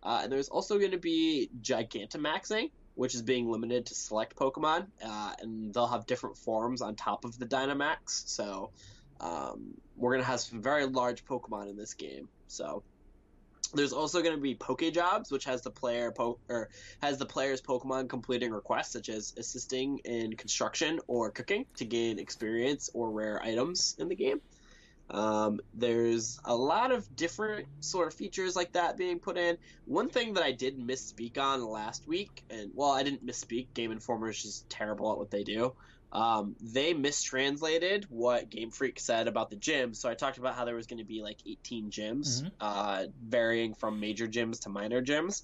Uh, and there's also going to be Gigantamaxing, which is being limited to select Pokemon, uh, and they'll have different forms on top of the Dynamax. So um, we're gonna have some very large Pokemon in this game. So there's also going to be Poke Jobs, which has the player po- or has the player's Pokemon completing requests such as assisting in construction or cooking to gain experience or rare items in the game. Um, there's a lot of different sort of features like that being put in. One thing that I did misspeak on last week, and well, I didn't misspeak. Game Informer is just terrible at what they do. Um, they mistranslated what Game Freak said about the gyms. So I talked about how there was going to be like 18 gyms, mm-hmm. uh, varying from major gyms to minor gyms.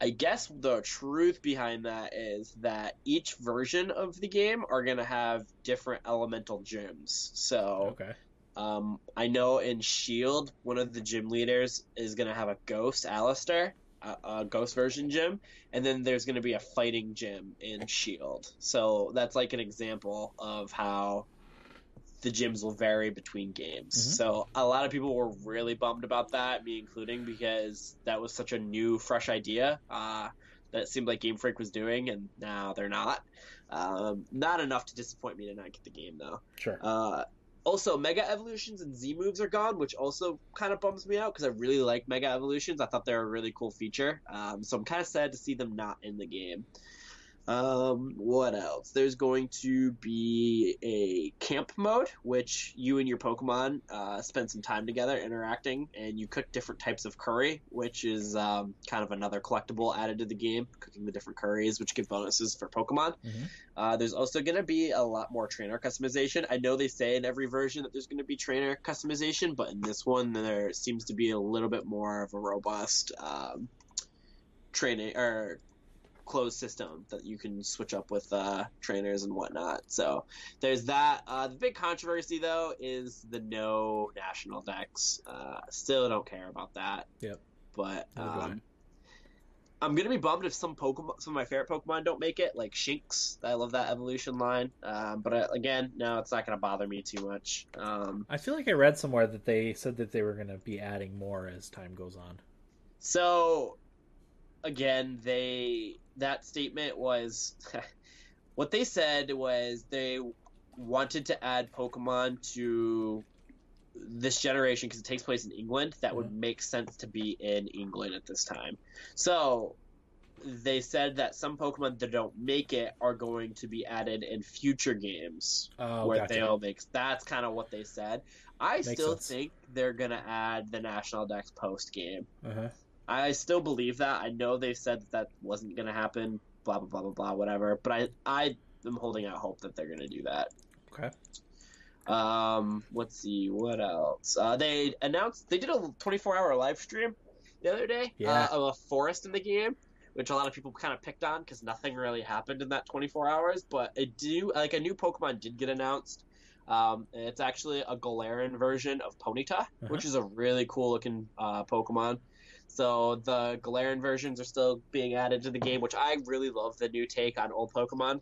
I guess the truth behind that is that each version of the game are going to have different elemental gyms. So okay. Um, I know in Shield, one of the gym leaders is going to have a ghost, Allister, a, a, ghost version gym, and then there's going to be a fighting gym in Shield. So that's like an example of how the gyms will vary between games. Mm-hmm. So a lot of people were really bummed about that, me including, because that was such a new, fresh idea uh, that it seemed like Game Freak was doing, and now they're not. Um, not enough to disappoint me to not get the game though. Sure. Uh, also, Mega Evolutions and Z moves are gone, which also kind of bums me out because I really like Mega Evolutions. I thought they were a really cool feature. Um, so I'm kind of sad to see them not in the game. Um, what else? There's going to be a camp mode, which you and your Pokemon uh, spend some time together interacting, and you cook different types of curry, which is um, kind of another collectible added to the game, cooking the different curries, which give bonuses for Pokemon. Mm-hmm. Uh, there's also going to be a lot more trainer customization. I know they say in every version that there's going to be trainer customization, but in this one, there seems to be a little bit more of a robust um, training or closed system that you can switch up with uh, trainers and whatnot. So there's that. Uh, the big controversy though is the no national dex. Uh, still don't care about that. Yep. But um, I'm gonna be bummed if some Pokemon, some of my favorite Pokemon don't make it, like Shinx. I love that evolution line. Um, but uh, again, no, it's not gonna bother me too much. Um, I feel like I read somewhere that they said that they were gonna be adding more as time goes on. So again, they that statement was <laughs> what they said was they wanted to add Pokemon to this generation because it takes place in England. That would mm-hmm. make sense to be in England at this time. So they said that some Pokemon that don't make it are going to be added in future games oh, where gotcha. they'll make. That's kind of what they said. I Makes still sense. think they're gonna add the National Dex post game. Uh-huh. I still believe that. I know they said that, that wasn't going to happen. Blah blah blah blah blah. Whatever. But I I am holding out hope that they're going to do that. Okay. Um. Let's see. What else? Uh, they announced they did a 24 hour live stream the other day yeah. uh, of a forest in the game, which a lot of people kind of picked on because nothing really happened in that 24 hours. But it do like a new Pokemon did get announced. Um, it's actually a Galarian version of Ponyta, uh-huh. which is a really cool looking uh, Pokemon. So the Galarian versions are still being added to the game, which I really love the new take on old Pokemon.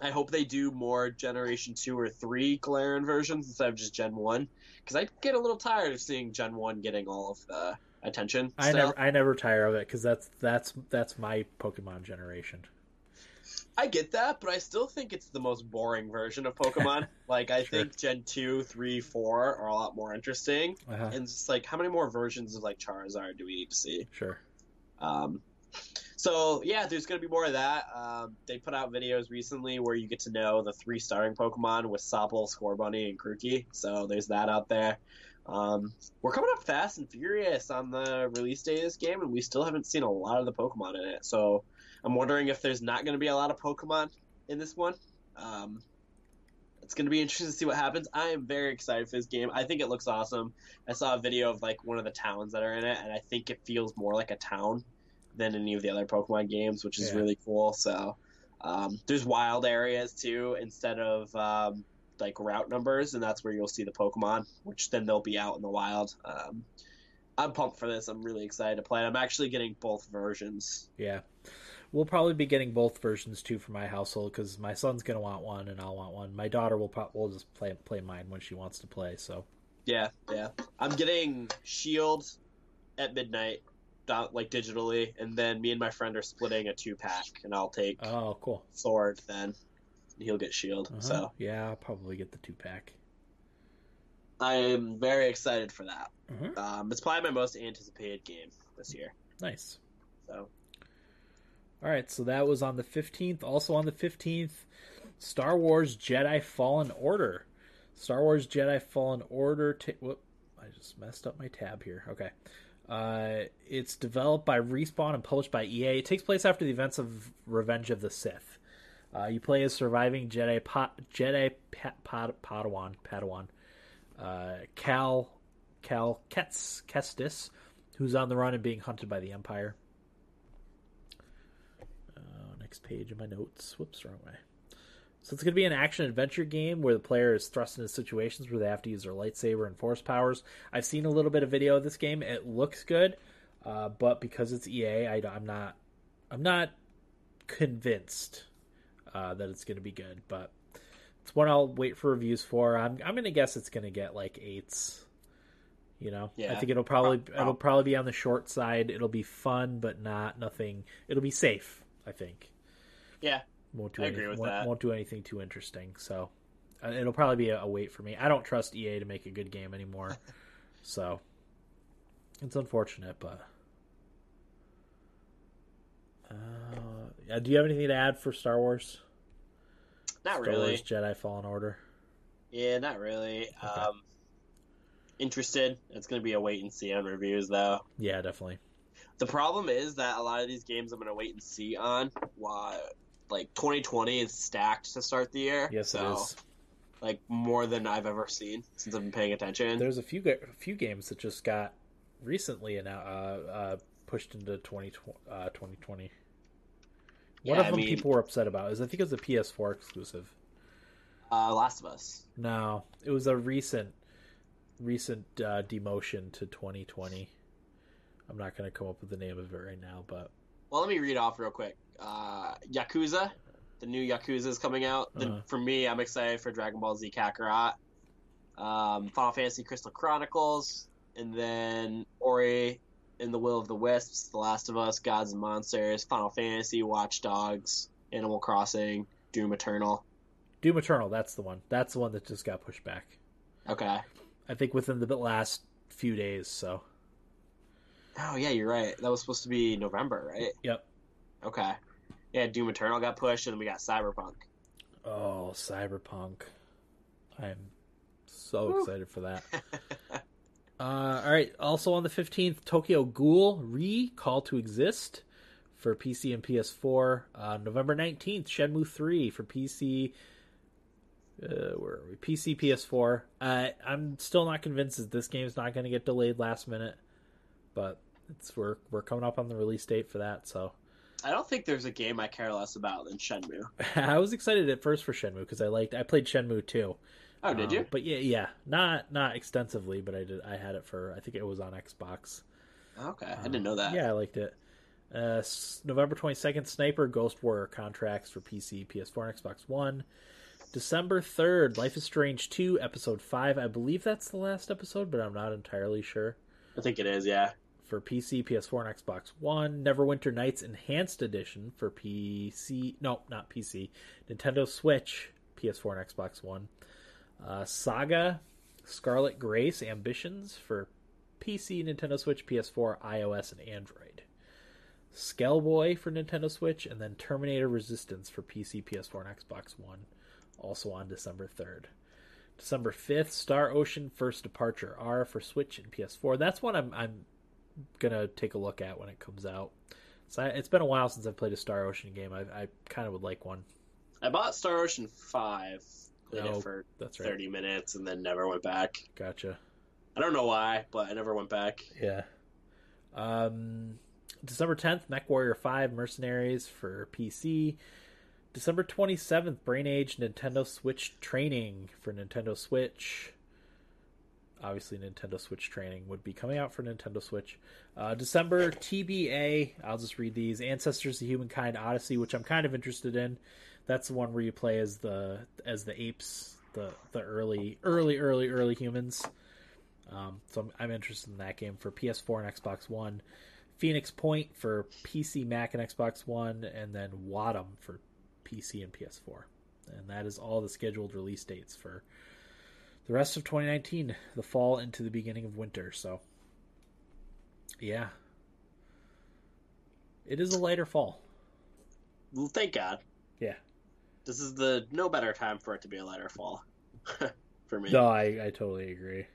I hope they do more Generation Two or Three Galarian versions instead of just Gen One, because I get a little tired of seeing Gen One getting all of the attention. I still. never I never tire of it because that's that's that's my Pokemon generation. I get that, but I still think it's the most boring version of Pokemon. <laughs> like I Sure. think Gen 2, 3, 4 are a lot more interesting. Uh-huh. And it's like how many more versions of like Charizard do we need to see? Sure. Um so yeah, there's gonna be more of that. Um, they put out videos recently where you get to know the three starting Pokemon with Sobble, Scorbunny, and Grookey. So there's that out there. Um, we're coming up fast and furious on the release day of this game, and we still haven't seen a lot of the Pokemon in it. So I'm wondering if there's not going to be a lot of Pokemon in this one. Um, it's going to be interesting to see what happens. I am very excited for this game. I think it looks awesome. I saw a video of like one of the towns that are in it, and I think it feels more like a town than any of the other Pokemon games, which is Yeah. really cool. So um, there's wild areas too, instead of um, like route numbers, and that's where you'll see the Pokemon, which then they'll be out in the wild. Um, I'm pumped for this. I'm really excited to play it. I'm actually getting both versions. Yeah. We'll probably be getting both versions too for my household because my son's gonna want one and I'll want one. My daughter will probably will just play play mine when she wants to play. So Yeah, yeah. I'm getting Shield at midnight, like digitally, and then me and my friend are splitting a two pack, and I'll take oh, cool. Sword then. and He'll get Shield. Uh-huh. So yeah, I'll probably get the two pack. I am very excited for that. Mhm. Um, it's probably my most anticipated game this year. Nice. So All right, so that was on the 15th. Also on the 15th, Star Wars Jedi Fallen Order. Star Wars Jedi Fallen Order. Whoop, I just messed up my tab here. Okay. Uh, it's developed by Respawn and published by EA. It takes place after the events of Revenge of the Sith. Uh, you play as surviving Jedi pa- Jedi pa- Pad- Padawan Padawan uh, Cal Cal Kestis, who's on the run and being hunted by the Empire. Next page of my notes. Whoops, wrong way. So it's going to be an action adventure game where the player is thrust into situations where they have to use their lightsaber and force powers. I've seen a little bit of video of this game. It looks good, uh, but because it's EA, I, am not, I'm not convinced uh, that it's going to be good. But it's one I'll wait for reviews for. I'm, I'm going to guess it's going to get like eights. You know, I think it'll probably Prob- it'll probably be on the short side. It'll be fun, but not nothing. It'll be safe. I think yeah, won't do I anything, agree with won't, that. won't do anything too interesting. So uh, it'll probably be a, a wait for me. I don't trust EA to make a good game anymore, <laughs> so it's unfortunate. But uh, do you have anything to add for Star Wars? not Star really. Wars Jedi Fallen Order. Yeah, not really. Um, interested. It's going to be a wait and see on reviews, though. Yeah, definitely. The problem is that a lot of these games I'm going to wait and see on. Why? Like 2020 is stacked to start the year. Yes, so, it is. Like more than I've ever seen since I've been paying attention. There's a few a few games that just got recently and uh, uh, pushed into 2020. Uh, 2020. One Yeah, of I them mean- people were upset about is I think it was a PS4 exclusive. Uh, Last of Us. No, it was a recent recent uh, demotion to 2020. I'm not going to come up with the name of it right now, but Well, let me read off real quick. Uh, Yakuza, the new Yakuza is coming out. The, Uh-huh. For me, I'm excited for Dragon Ball Z Kakarot, um, Final Fantasy Crystal Chronicles, and then Ori and the Will of the Wisps, The Last of Us, Gods and Monsters, Final Fantasy, Watch Dogs, Animal Crossing, Doom Eternal. Doom Eternal, that's the one. That's the one that just got pushed back. Okay. I think within the last few days. So, Oh yeah, you're right. That was supposed to be November, right? yep. Okay. Yeah, Doom Eternal got pushed, and then we got Cyberpunk. Oh, Cyberpunk. I'm so Woo. excited for that. <laughs> Uh, all right. Also on the 15th, Tokyo Ghoul Re Call to Exist for PC and PS4. Uh, November 19th, Shenmue 3 for PC. Uh, where are we? PC, PS4. Uh, I'm still not convinced that this game's not going to get delayed last minute, but it's we're we're coming up on the release date for that. So I don't think there's a game I care less about than Shenmue. <laughs> I was excited at first for Shenmue because I liked I played Shenmue too. Oh, did Um, you? But yeah, yeah, not not extensively, but I did. I had it for. I think it was on Xbox. Okay, I didn't know that. Yeah, I liked it. Uh, November 22nd, Sniper Ghost Warrior contracts for PC, PS4, and Xbox One. December 3rd, Life is Strange 2, Episode 5. I believe that's the last episode, but I'm not entirely sure. I think it is. Yeah. For PC, PS4, and Xbox One. Neverwinter Nights Enhanced Edition for PC. No, not PC. Nintendo Switch, PS4, and Xbox One. Uh, Saga Scarlet Grace Ambitions for PC, Nintendo Switch, PS4, iOS, and Android. Skellboy for Nintendo Switch, and then Terminator Resistance for PC, PS4, and Xbox One, also on December 3rd. December 5th, Star Ocean First Departure R for Switch and PS4. That's one I'm, I'm to take a look at when it comes out. So I, it's been a while since I've played a Star Ocean game. I, I kind of would like one. I bought Star Ocean Five. Played No, it for That's right. thirty minutes and then never went back. Gotcha. I don't know why, but I never went back. Yeah. Um, December 10th, MechWarrior 5 Mercenaries for PC. December 27th, Brain Age Nintendo Switch Training for Nintendo Switch. Obviously, Nintendo Switch Training would be coming out for Nintendo Switch. Uh, December TBA, I'll just read these Ancestors of Humankind Odyssey, which I'm kind of interested in. That's the one where you play as the as the apes, the the early early early early humans. Um, so I'm, I'm interested in that game for PS4 and Xbox One. Phoenix Point for PC, Mac, and Xbox One, and then Wattam for PC and PS4. And that is all the scheduled release dates for the rest of 2019, the fall into the beginning of winter. So, yeah, it is a lighter fall. Well, thank God. Yeah. This is the no better time for it to be a lighter fall. <laughs> for me. No, I, I totally agree.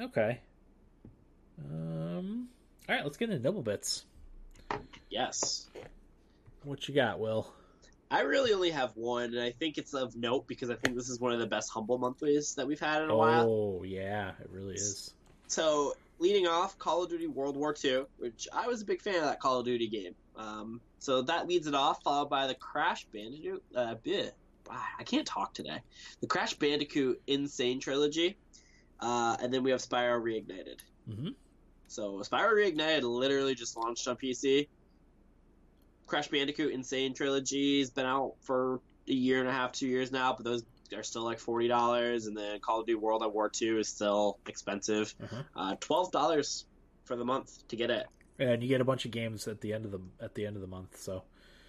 Okay. Um. All right, let's get into double bits. Yes. What you got, Will? I really only have one, and I think it's of note because I think this is one of the best humble monthlies that we've had in a while. Oh yeah, it really is. So, leading off, Call of Duty World War II, which I was a big fan of that Call of Duty game. Um, so that leads it off, followed by the Crash Bandicoot. Uh, bleh, I can't talk today. The Crash Bandicoot N. Sane trilogy, uh, and then we have Spyro Reignited. hmm So Spyro Reignited literally just launched on PC. Crash Bandicoot N. Sane Trilogy has been out for a year and a half, two years now, but those are still like forty dollars. And then Call of Duty World at War Two is still expensive, Uh-huh. uh, twelve dollars for the month to get it. And you get a bunch of games at the end of the at the end of the month. So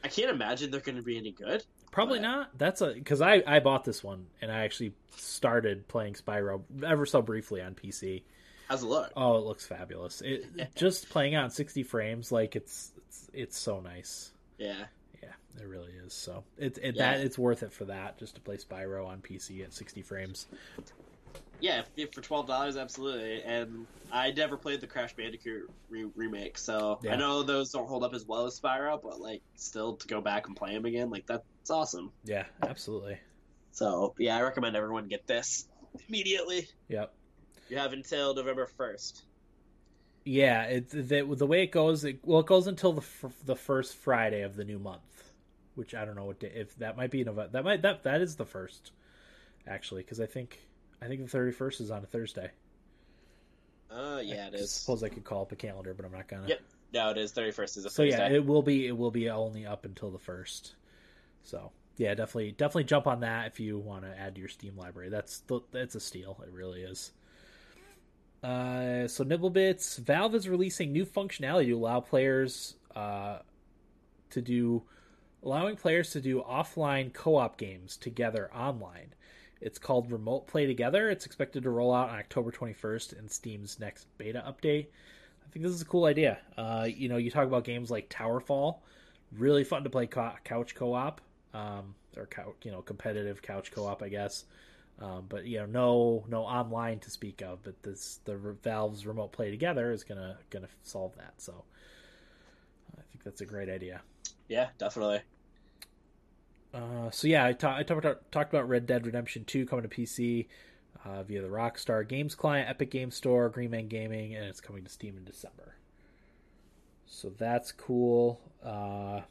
I can't imagine they're going to be any good. probably But- not. That's a because I I bought this one and I actually started playing Spyro ever so briefly on PC. How's it look? Oh, it looks fabulous. It <laughs> just playing on 60 frames like it's it's it's so nice. Yeah, Yeah, it really is. So it's it Yeah. that it's worth it for that just to play Spyro on PC at 60 frames. yeah, if, if for twelve dollars, absolutely. And I never played the Crash Bandicoot re- remake, so Yeah. I know those don't hold up as well as Spyro, but like still to go back and play them again, like that's awesome. Yeah, absolutely. So yeah, I recommend everyone get this immediately. Yep. You have until November first. Yeah, it the, the way it goes, it, well, it goes until the f- the first Friday of the new month, which I don't know what day, if that might be November. That might that that is the first, actually, because I think I think the thirty first is on a Thursday. Uh, yeah, it I is. suppose I could call up a calendar, but I'm not gonna. Yep. No, it is. Thirty first is a So yeah, it will be it will be only up until the first. So yeah, definitely definitely jump on that if you want to add to your Steam library. That's the, that's a steal. It really is. Uh, so Nibblebits, Valve is releasing new functionality to allow players uh, to do allowing players to do offline co-op games together online. It's called Remote Play Together. It's expected to roll out on October 21st in Steam's next beta update. I think this is a cool idea. Uh, you know, you talk about games like Towerfall, really fun to play co- couch co-op, um, or couch, you know, competitive couch co-op, I guess. Um, but you know, no, no online to speak of. But this, the Valve's Remote Play Together is gonna gonna solve that. So, I think that's a great idea. yeah, definitely. Uh, so yeah, I, ta- I talked about, talked about Red Dead Redemption 2 coming to PC uh, via the Rockstar Games client, Epic Game Store, Green Man Gaming, and it's coming to Steam in December. So that's cool. Uh,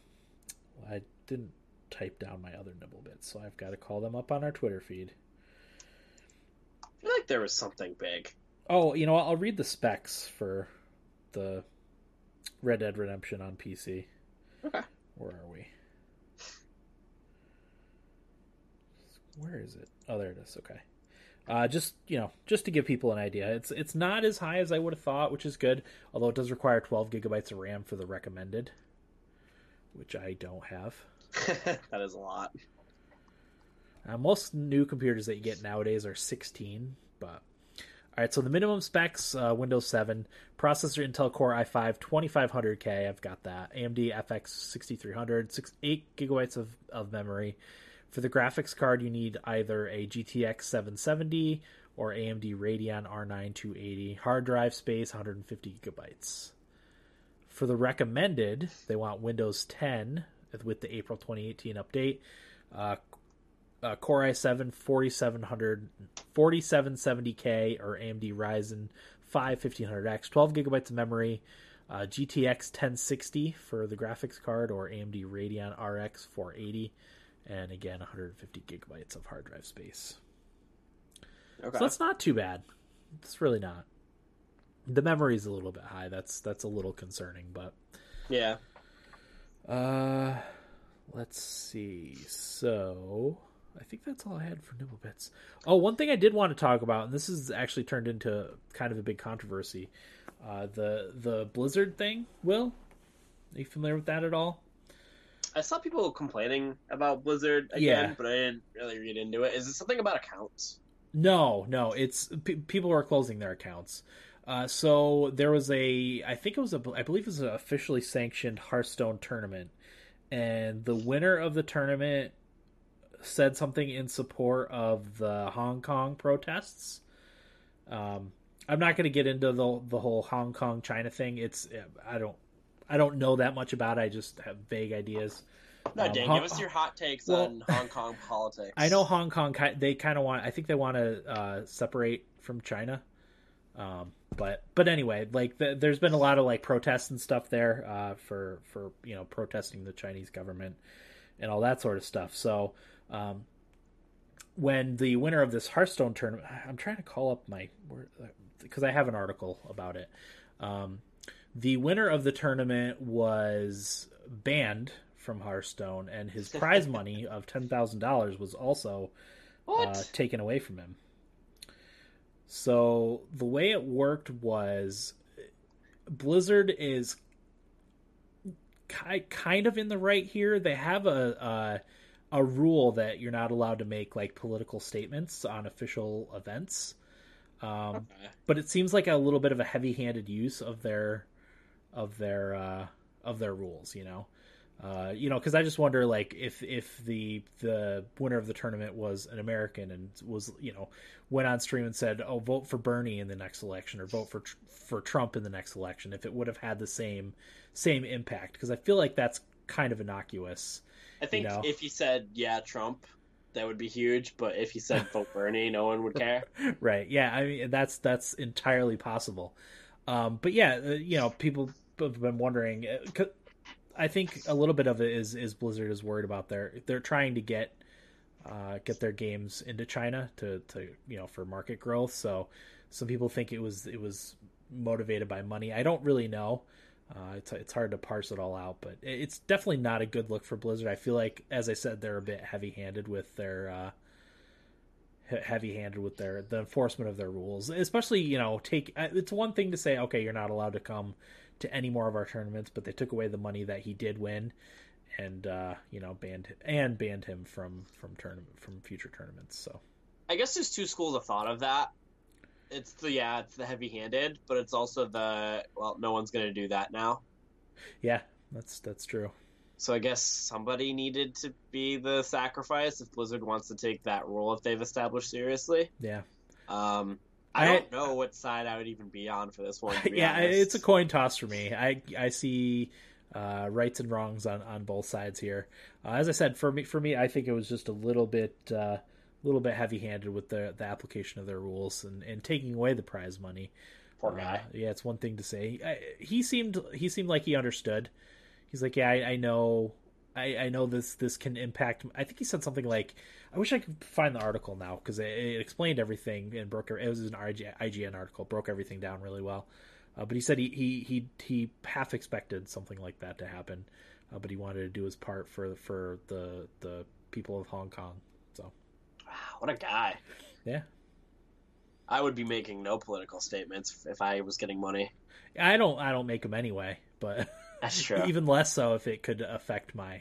I didn't type down my other nibble bits, so I've got to call them up on our Twitter feed. I feel like there was something big. Oh, you know? I'll read the specs for the Red Dead Redemption on PC. Okay. Where are we? Where is it? Oh, there it is. Okay. Uh, just you know, just to give people an idea, it's it's not as high as I would have thought, which is good. Although it does require 12 gigabytes of RAM for the recommended, which I don't have. <laughs> that is a lot. Uh, most new computers that you get nowadays are 16, but all right. So the minimum specs: uh, Windows 7 processor, Intel Core i5 2500K. I've got that. AMD FX 6300, six, eight gigabytes of of memory. For the graphics card, you need either a GTX 770 or AMD Radeon R9 280. Hard drive space 150 gigabytes. For the recommended, they want Windows 10 with the April 2018 update. Uh, uh, Core i7 4700 4770K or AMD Ryzen 5 1500X, 12 gigabytes of memory. Uh, GTX 1060 for the graphics card or AMD Radeon RX 480 and again 150 gigabytes of hard drive space. Okay. So that's not too bad. It's really not. The memory is a little bit high. That's that's a little concerning, but yeah. uh let's see. So I think that's all I had for nibble bits. Oh, one thing I did want to talk about, and this has actually turned into kind of a big controversy. Uh, the the Blizzard thing. Will, are you familiar with that at all? I saw people complaining about Blizzard again, Yeah. but I didn't really read into it. Is it something about accounts? No, no. It's p- people are closing their accounts. Uh, so there was a, I think it was a, I believe it was an officially sanctioned Hearthstone tournament, and the winner of the tournament said something in support of the Hong Kong protests. Um, I'm not going to get into the the whole Hong Kong China thing. It's I don't I don't know that much about it. I just have vague ideas. No, Um, Dan, Hong- give us your hot takes well- on Hong Kong <laughs> politics. I know Hong Kong. They kind of want. I think they want to uh, separate from China. Um, but but anyway, like the, there's been a lot of like protests and stuff there uh, for for you know protesting the Chinese government and all that sort of stuff. So um, when the winner of this Hearthstone tournament, I'm trying to call up my because I have an article about it. Um, the winner of the tournament was banned from Hearthstone, and his <laughs> prize money of ten thousand dollars was also uh, taken away from him. So the way it worked was Blizzard is ki- kind of in the right here. They have a, a a rule that you're not allowed to make like political statements on official events. Um, Okay. but it seems like a little bit of a heavy-handed use of their of their uh, of their rules. You know, uh, you know, because I just wonder like if if the the winner of the tournament was an American and was you know went on stream and said, "Oh, vote for Bernie in the next election" or "Vote for Tr- for Trump in the next election," if it would have had the same same impact. Because I feel like that's kind of innocuous. I think you know. if he said yeah Trump, that would be huge. But if he said vote Bernie, no one would care. <laughs> right yeah i mean that's that's entirely possible um but yeah uh, you know people have been wondering uh, i think a little bit of it is is blizzard is worried about their they're trying to get uh get their games into china to to you know for market growth so some people think it was it was motivated by money i don't really know uh, it's it's hard to parse it all out, but it's definitely not a good look for Blizzard. I feel like, as I said, they're a bit heavy-handed with their uh, heavy-handed with their the enforcement of their rules especially you know take uh, it's one thing to say okay you're not allowed to come to any more of our tournaments but they took away the money that he did win and uh you know banned and banned him from from tournament from future tournaments so I guess there's two schools of thought of that. It's the yeah, it's the heavy-handed, but it's also the well, no one's gonna do that now. yeah that's that's true So I guess somebody needed to be the sacrifice if Blizzard wants to take that role if they've established seriously. yeah Um, I, I- don't know what side I would even be on for this one. <laughs> Yeah honest. it's a coin toss for me i i see uh rights and wrongs on on both sides here uh, as i said for me for me i think it was just a little bit uh little bit heavy-handed with the the application of their rules and and taking away the prize money poor Uh, guy. yeah, it's one thing to say. I, he seemed he seemed like he understood. He's like, yeah, I, I know, I, I know this this can impact. I think he said something like, I wish I could find the article now because it, it explained everything and broke. It was an IGN article, broke everything down really well. Uh, but he said he, he he he half expected something like that to happen, uh, but he wanted to do his part for for the the people of Hong Kong. What a guy! Yeah, I would be making no political statements if I was getting money. I don't I don't make them anyway, but that's <laughs> true. even less so if it could affect my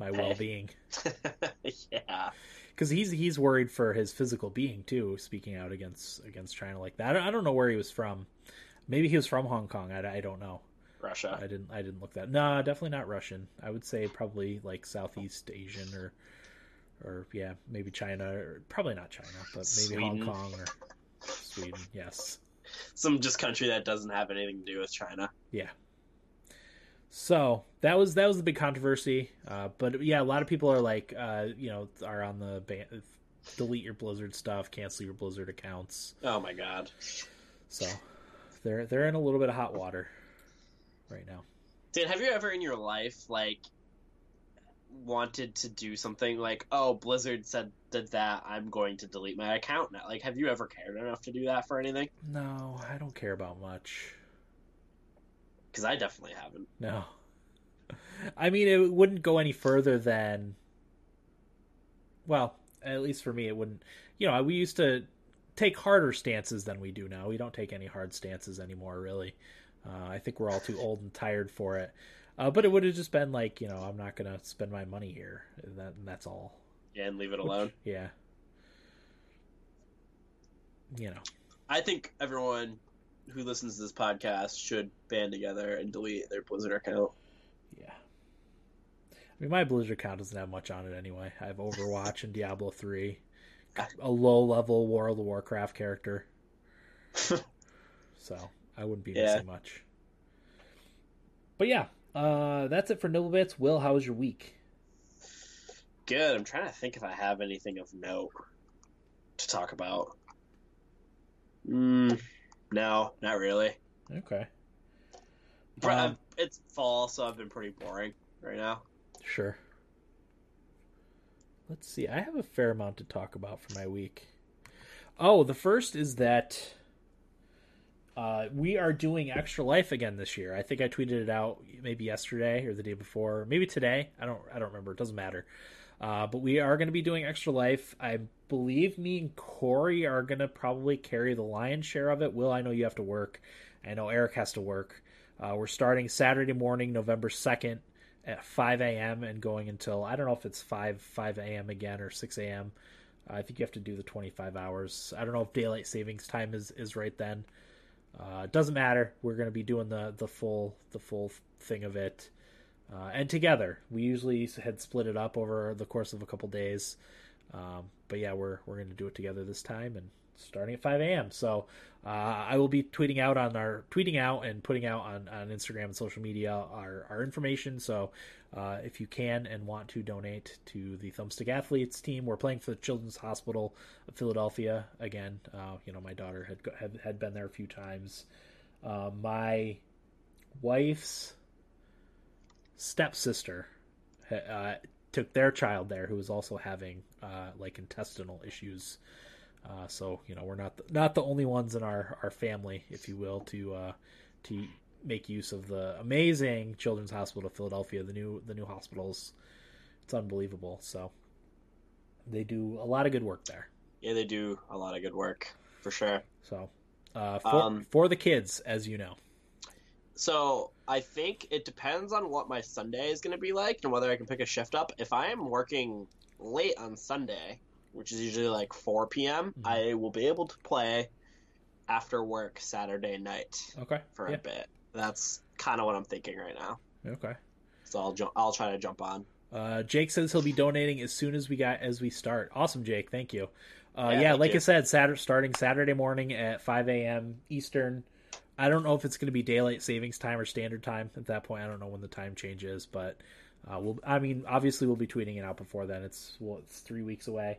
my well being. <laughs> yeah, because he's he's worried for his physical being too. Speaking out against against China like that, I don't, I don't know where he was from. Maybe he was from Hong Kong. I, I don't know. Russia. I didn't I didn't look that. No, definitely not Russian. I would say probably like Southeast Asian or or yeah, maybe China or probably not China, but maybe Sweden. Hong Kong or Sweden. Yes. Some just country that doesn't have anything to do with China. Yeah. So that was that was the big controversy. Uh, but yeah, a lot of people are like, uh, you know, are on the ban- delete your Blizzard stuff, cancel your Blizzard accounts. Oh my god. So they're they're in a little bit of hot water right now. Dude, have you ever in your life like wanted to do something like, oh, Blizzard said did that, I'm going to delete my account now? Like, have you ever cared enough to do that for anything? No, I don't care about much. Because I definitely haven't. No. I mean, it wouldn't go any further than. Well, at least for me, it wouldn't. You know, we used to take harder stances than we do now. We don't take any hard stances anymore, really. Uh, I think we're all too old and tired for it. Uh, but it would have just been like, you know, I'm not going to spend my money here. And, that, and that's all. Yeah, and leave it alone. Yeah. You know. I think everyone who listens to this podcast should band together and delete their Blizzard account. Yeah. I mean, my Blizzard account doesn't have much on it anyway. I have Overwatch and Diablo 3, <laughs> a low level World of Warcraft character. <laughs> so I wouldn't be yeah. missing much. But yeah, uh, that's it for Nibble Bits. Will, how was your week? Good. I'm trying to think if I have anything of note to talk about. Mm, no, not really. Okay. Um, it's fall, so I've been pretty boring right now. Sure. Let's see. I have a fair amount to talk about for my week. Oh, the first is that uh, we are doing Extra Life again this year. I think I tweeted it out maybe yesterday or the day before, maybe today. I don't. I don't remember. It doesn't matter. Uh, but we are going to be doing Extra Life. I believe me and Corey are going to probably carry the lion's share of it. Will, I know you have to work. I know Eric has to work. Uh, we're starting Saturday morning, November 2nd at 5 a.m. and going until, I don't know if it's 5, 5 a.m. again or 6 a.m. I think you have to do the 25 hours. I don't know if daylight savings time is, is right then. Uh, it doesn't matter. We're going to be doing the, the full the full thing of it. Uh, and together. We usually had split it up over the course of a couple days, um, but yeah, we're we're going to do it together this time and starting at 5 a.m. So uh, I will be tweeting out on our tweeting out and putting out on, on Instagram and social media our, our information. So uh, if you can and want to donate to the Thumbstick Athletes team, we're playing for the Children's Hospital of Philadelphia again. Uh, you know, my daughter had had, had been there a few times. Uh, my wife's stepsister uh, took their child there, who was also having uh, like intestinal issues. Uh, so you know we're not the, not the only ones in our, our family, if you will, to uh, to make use of the amazing Children's Hospital of Philadelphia, the new the new hospitals. It's unbelievable. So they do a lot of good work there. Yeah, they do a lot of good work for sure. So uh, for um, for the kids, as you know. So I think it depends on what my Sunday is going to be like and whether I can pick a shift up. If I am working late on Sunday, which is usually like 4 p.m., mm-hmm. I will be able to play after work Saturday night. Okay. For yeah. a bit. That's kind of what I'm thinking right now. Okay. So I'll jump. I'll try to jump on. Uh, Jake says he'll be donating as soon as we got as we start. Awesome, Jake. Thank you. Uh, yeah, yeah like you. I said, Saturday starting Saturday morning at 5 a.m. Eastern. I don't know if it's going to be daylight savings time or standard time at that point. I don't know when the time change is, but uh, we'll. I mean, obviously we'll be tweeting it out before then. It's well, it's three weeks away,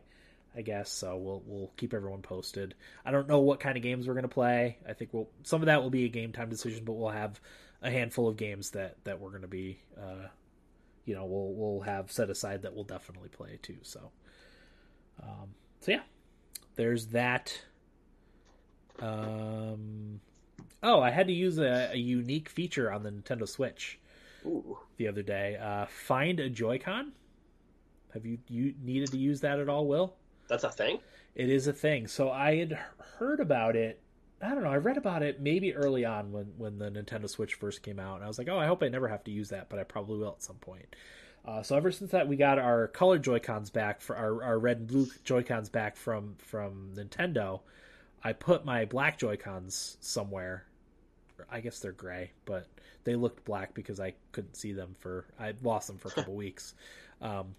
I guess. So we'll we'll keep everyone posted. I don't know what kind of games we're going to play. I think we'll some of that will be a game time decision, but we'll have a handful of games that that we're going to be. Uh, you know, we'll we'll have set aside that we'll definitely play too. So, um, so yeah, there's that. Um, Oh, I had to use a, a unique feature on the Nintendo Switch Ooh. the other day. Uh, find a Joy-Con. Have you you needed to use that at all, Will? That's a thing? It is a thing. So I had heard about it. I don't know. I read about it maybe early on when when the Nintendo Switch first came out, and I was like, "Oh, I hope I never have to use that," but I probably will at some point. Uh, so ever since that, we got our color Joy Cons back for our, our red and blue Joy Cons back from from Nintendo. I put my black Joy Cons somewhere. I guess they're gray, but they looked black because I couldn't see them for I lost them for a <laughs> couple weeks. Um,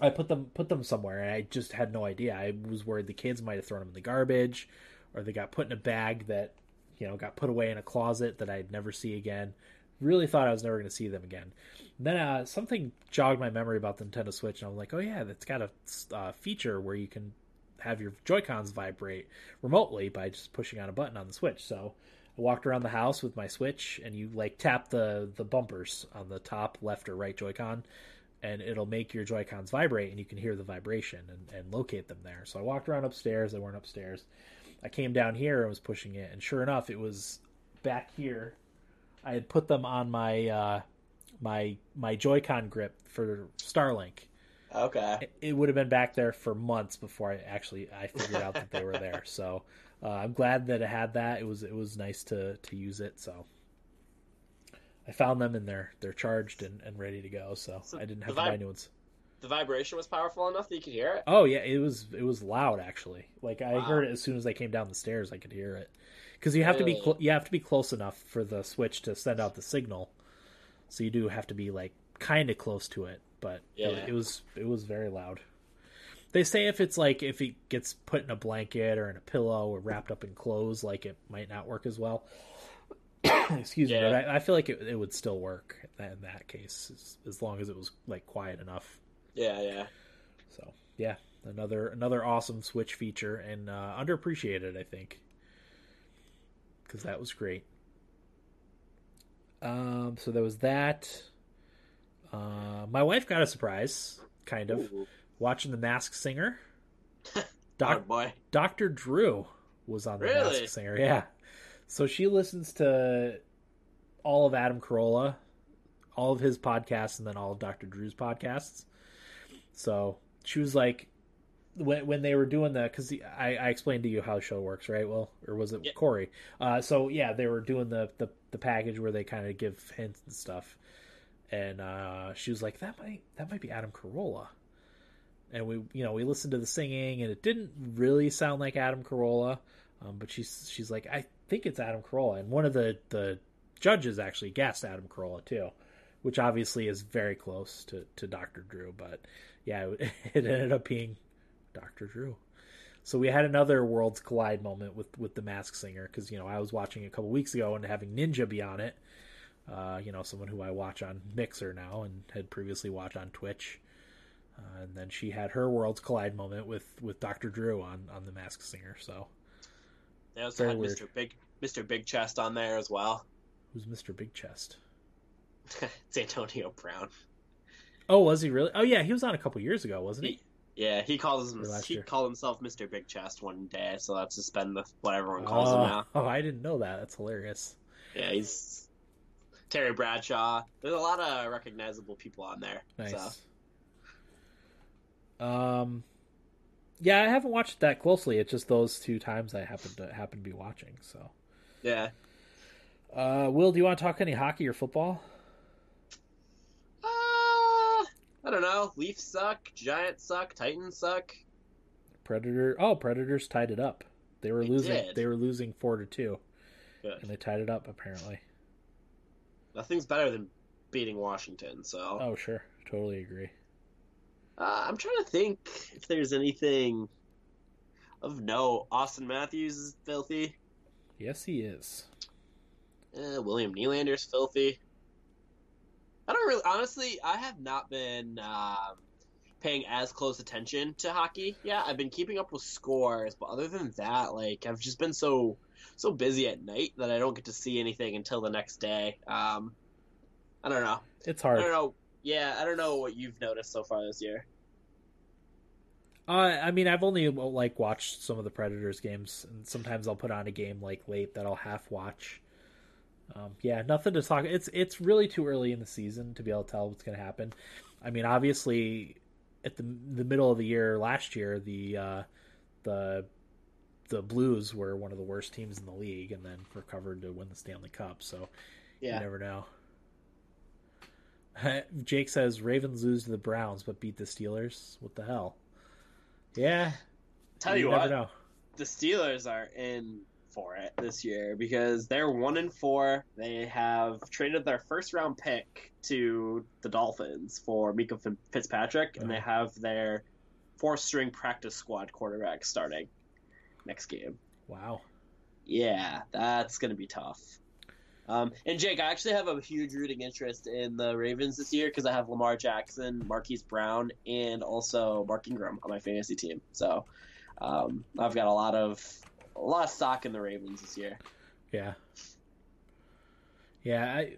I put them put them somewhere, and I just had no idea. I was worried the kids might have thrown them in the garbage, or they got put in a bag that you know got put away in a closet that I'd never see again. Really thought I was never going to see them again. And then uh, something jogged my memory about the Nintendo Switch, and I'm like, oh yeah, that's got a uh, feature where you can have your Joy Cons vibrate remotely by just pushing on a button on the Switch. So I walked around the house with my Switch, and you like tap the the bumpers on the top left or right Joy-Con, and it'll make your Joy Cons vibrate, and you can hear the vibration and, and locate them there. So I walked around upstairs. They weren't upstairs. I came down here and was pushing it, and sure enough, it was back here. I had put them on my uh, my my Joy-Con grip for Starlink. Okay. It- It would have been back there for months before I actually I figured out that they were there. <laughs> So uh, I'm glad that I had that. It was it was nice to to use it. So I found them and they're they're charged and, and ready to go. So, So I didn't have to buy new ones. The vibration was powerful enough that you could hear it? Oh yeah, it was it was loud actually. Like I Wow. heard it as soon as I came down the stairs. I could hear it because you have to be cl- you have to be close enough for the switch to send out the signal. So you do have to be like kind of close to it, but Yeah. it, it was it was very loud. They say if it's like if it gets put in a blanket or in a pillow or wrapped up in clothes, like it might not work as well. <coughs> Excuse me, but I, I feel like it, it would still work in that case as, as long as it was like quiet enough. Yeah, yeah. So yeah, another another awesome Switch feature and uh, underappreciated, I think, because that was great. Um, so there was that. Uh, my wife got a surprise, kind of, Ooh. watching The Masked Singer. <laughs> Oh boy. Doctor Drew was on The Really? Masked Singer. Yeah, so she listens to all of Adam Carolla, all of his podcasts, and then all of Doctor Drew's podcasts. So she was like, when when they were doing the because I, I explained to you how the show works, right? Well, or was it Yeah. Corey? Uh, so yeah, they were doing the the, the package where they kind of give hints and stuff, and uh, she was like, that might that might be Adam Carolla. And we, you know, we listened to the singing, and it didn't really sound like Adam Carolla. Um, but she's she's like, I think it's Adam Carolla, and one of the the judges actually guessed Adam Carolla too, which obviously is very close to to Doctor Drew. But yeah, <laughs> it, ended up being Doctor Drew. So we had another worlds collide moment with with the Mask Singer because you know I was watching a couple weeks ago and having Ninja be on it. Uh, you know, someone who I watch on Mixer now and had previously watched on Twitch. Uh, and then she had her worlds collide moment with with Doctor Drew on on the Mask Singer. So They also Very had weird. Mr. Big Mr. Big Chest on there as well. who's Mister Big Chest? <laughs> it's Antonio Brown. Oh, was he really? Oh yeah, he was on a couple years ago, wasn't he? Yeah, he calls him he year. called himself Mr. Big Chest one day, so that's just been the, what everyone calls him now. oh, <laughs> I didn't know that. That's hilarious. Yeah, he's Terry Bradshaw. There's a lot of recognizable people on there. Nice. So Um, yeah, I haven't watched that closely. It's just those two times I happen to happen to be watching. So, yeah. uh, Will, do you want to talk any hockey or football? Uh, I don't know. Leafs suck. Giants suck. Titans suck. Predator. Oh, Predators tied it up. They were They losing. did. They were losing four to two, Good. and they tied it up apparently. Nothing's better than beating Washington. So Oh, sure, totally agree. Uh, I'm trying to think if there's anything of no. Auston Matthews is filthy. Yes, he is. Uh, William Nylander's filthy. I don't really, honestly, I have not been um, paying as close attention to hockey. Yeah, I've been keeping up with scores, but other than that, like I've just been so so busy at night that I don't get to see anything until the next day. Um, I don't know. It's hard. I don't know. Yeah, I don't know what you've noticed so far this year. Uh, I mean, I've only like watched some of the Predators games, and sometimes I'll put on a game like late that I'll half watch. Um, yeah, nothing to talk. It's it's really too early in the season to be able to tell what's going to happen. I mean, obviously, at the the middle of the year last year, the uh, the the Blues were one of the worst teams in the league, and then recovered to win the Stanley Cup. So Yeah. you never know. <laughs> Jake says Ravens lose to the Browns but beat the Steelers. What the hell? Yeah, Tell you, never what, know. the Steelers are in for it this year because they're one and four. They have traded their first round pick to the Dolphins for Minkah Fitzpatrick, and they Uh-huh. have their four string practice squad quarterback starting next game. Wow. Yeah, that's gonna be tough. Um, and Jake, I actually have a huge rooting interest in the Ravens this year because I have Lamar Jackson, Marquise Brown, and also Mark Ingram on my fantasy team. So um, I've got a lot of a lot of stock in the Ravens this year. Yeah. Yeah, I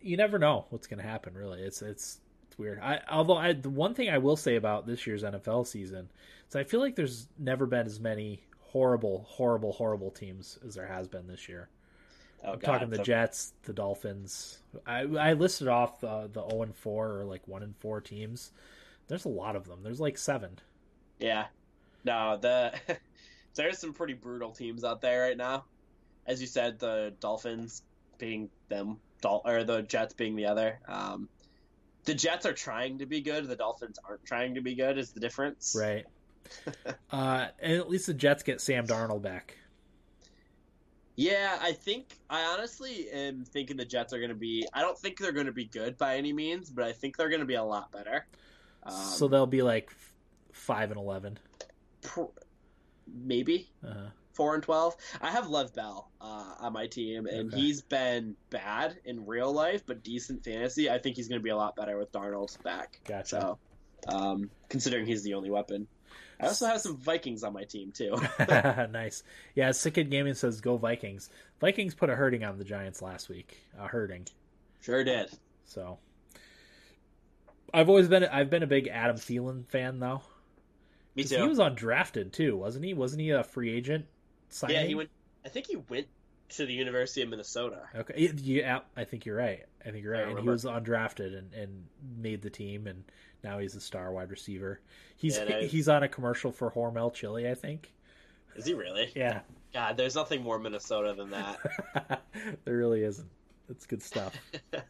you never know what's going to happen really. It's it's it's weird. I although I the one thing I will say about this year's NFL season is I feel like there's never been as many horrible horrible horrible teams as there has been this year. Oh, I'm talking the so- Jets, the Dolphins. I I listed off the the 0 and 4 or like 1 and 4 teams. There's a lot of them. There's like 7. Yeah, no, the <laughs> there's some pretty brutal teams out there right now. As you said, the Dolphins being them, Dol- or the Jets being the other. Um, the Jets are trying to be good. The Dolphins aren't trying to be good. Is the difference? Right. <laughs> uh and at least the Jets get Sam Darnold back. Yeah, I think I honestly am thinking the Jets are going to be. I don't think they're going to be good by any means, but I think they're going to be a lot better. Um, so they'll be like 5 and 11. pr- maybe Uh-huh. four and twelve. I have Lev Bell uh, on my team, and Okay. he's been bad in real life, but decent fantasy. I think he's going to be a lot better with Darnold back. Gotcha. So, um, considering he's the only weapon, I also have some Vikings on my team too. <laughs> <laughs> nice. Yeah, Sick Kid Gaming says go Vikings. Vikings put a hurting on the Giants last week. A hurting. sure did. So I've always been I've been a big Adam Thielen fan though. Me too. He was undrafted too, wasn't he? Wasn't he a free agent signing? yeah, he went. I think he went to the University of Minnesota. Okay, yeah, I think you're right. I think you're right. And he was undrafted and, and made the team, and now he's a star wide receiver. He's Yeah, he's on a commercial for Hormel Chili, I think. Is he really? Yeah, God, there's nothing more Minnesota than that. <laughs> there really isn't. It's good stuff. <laughs>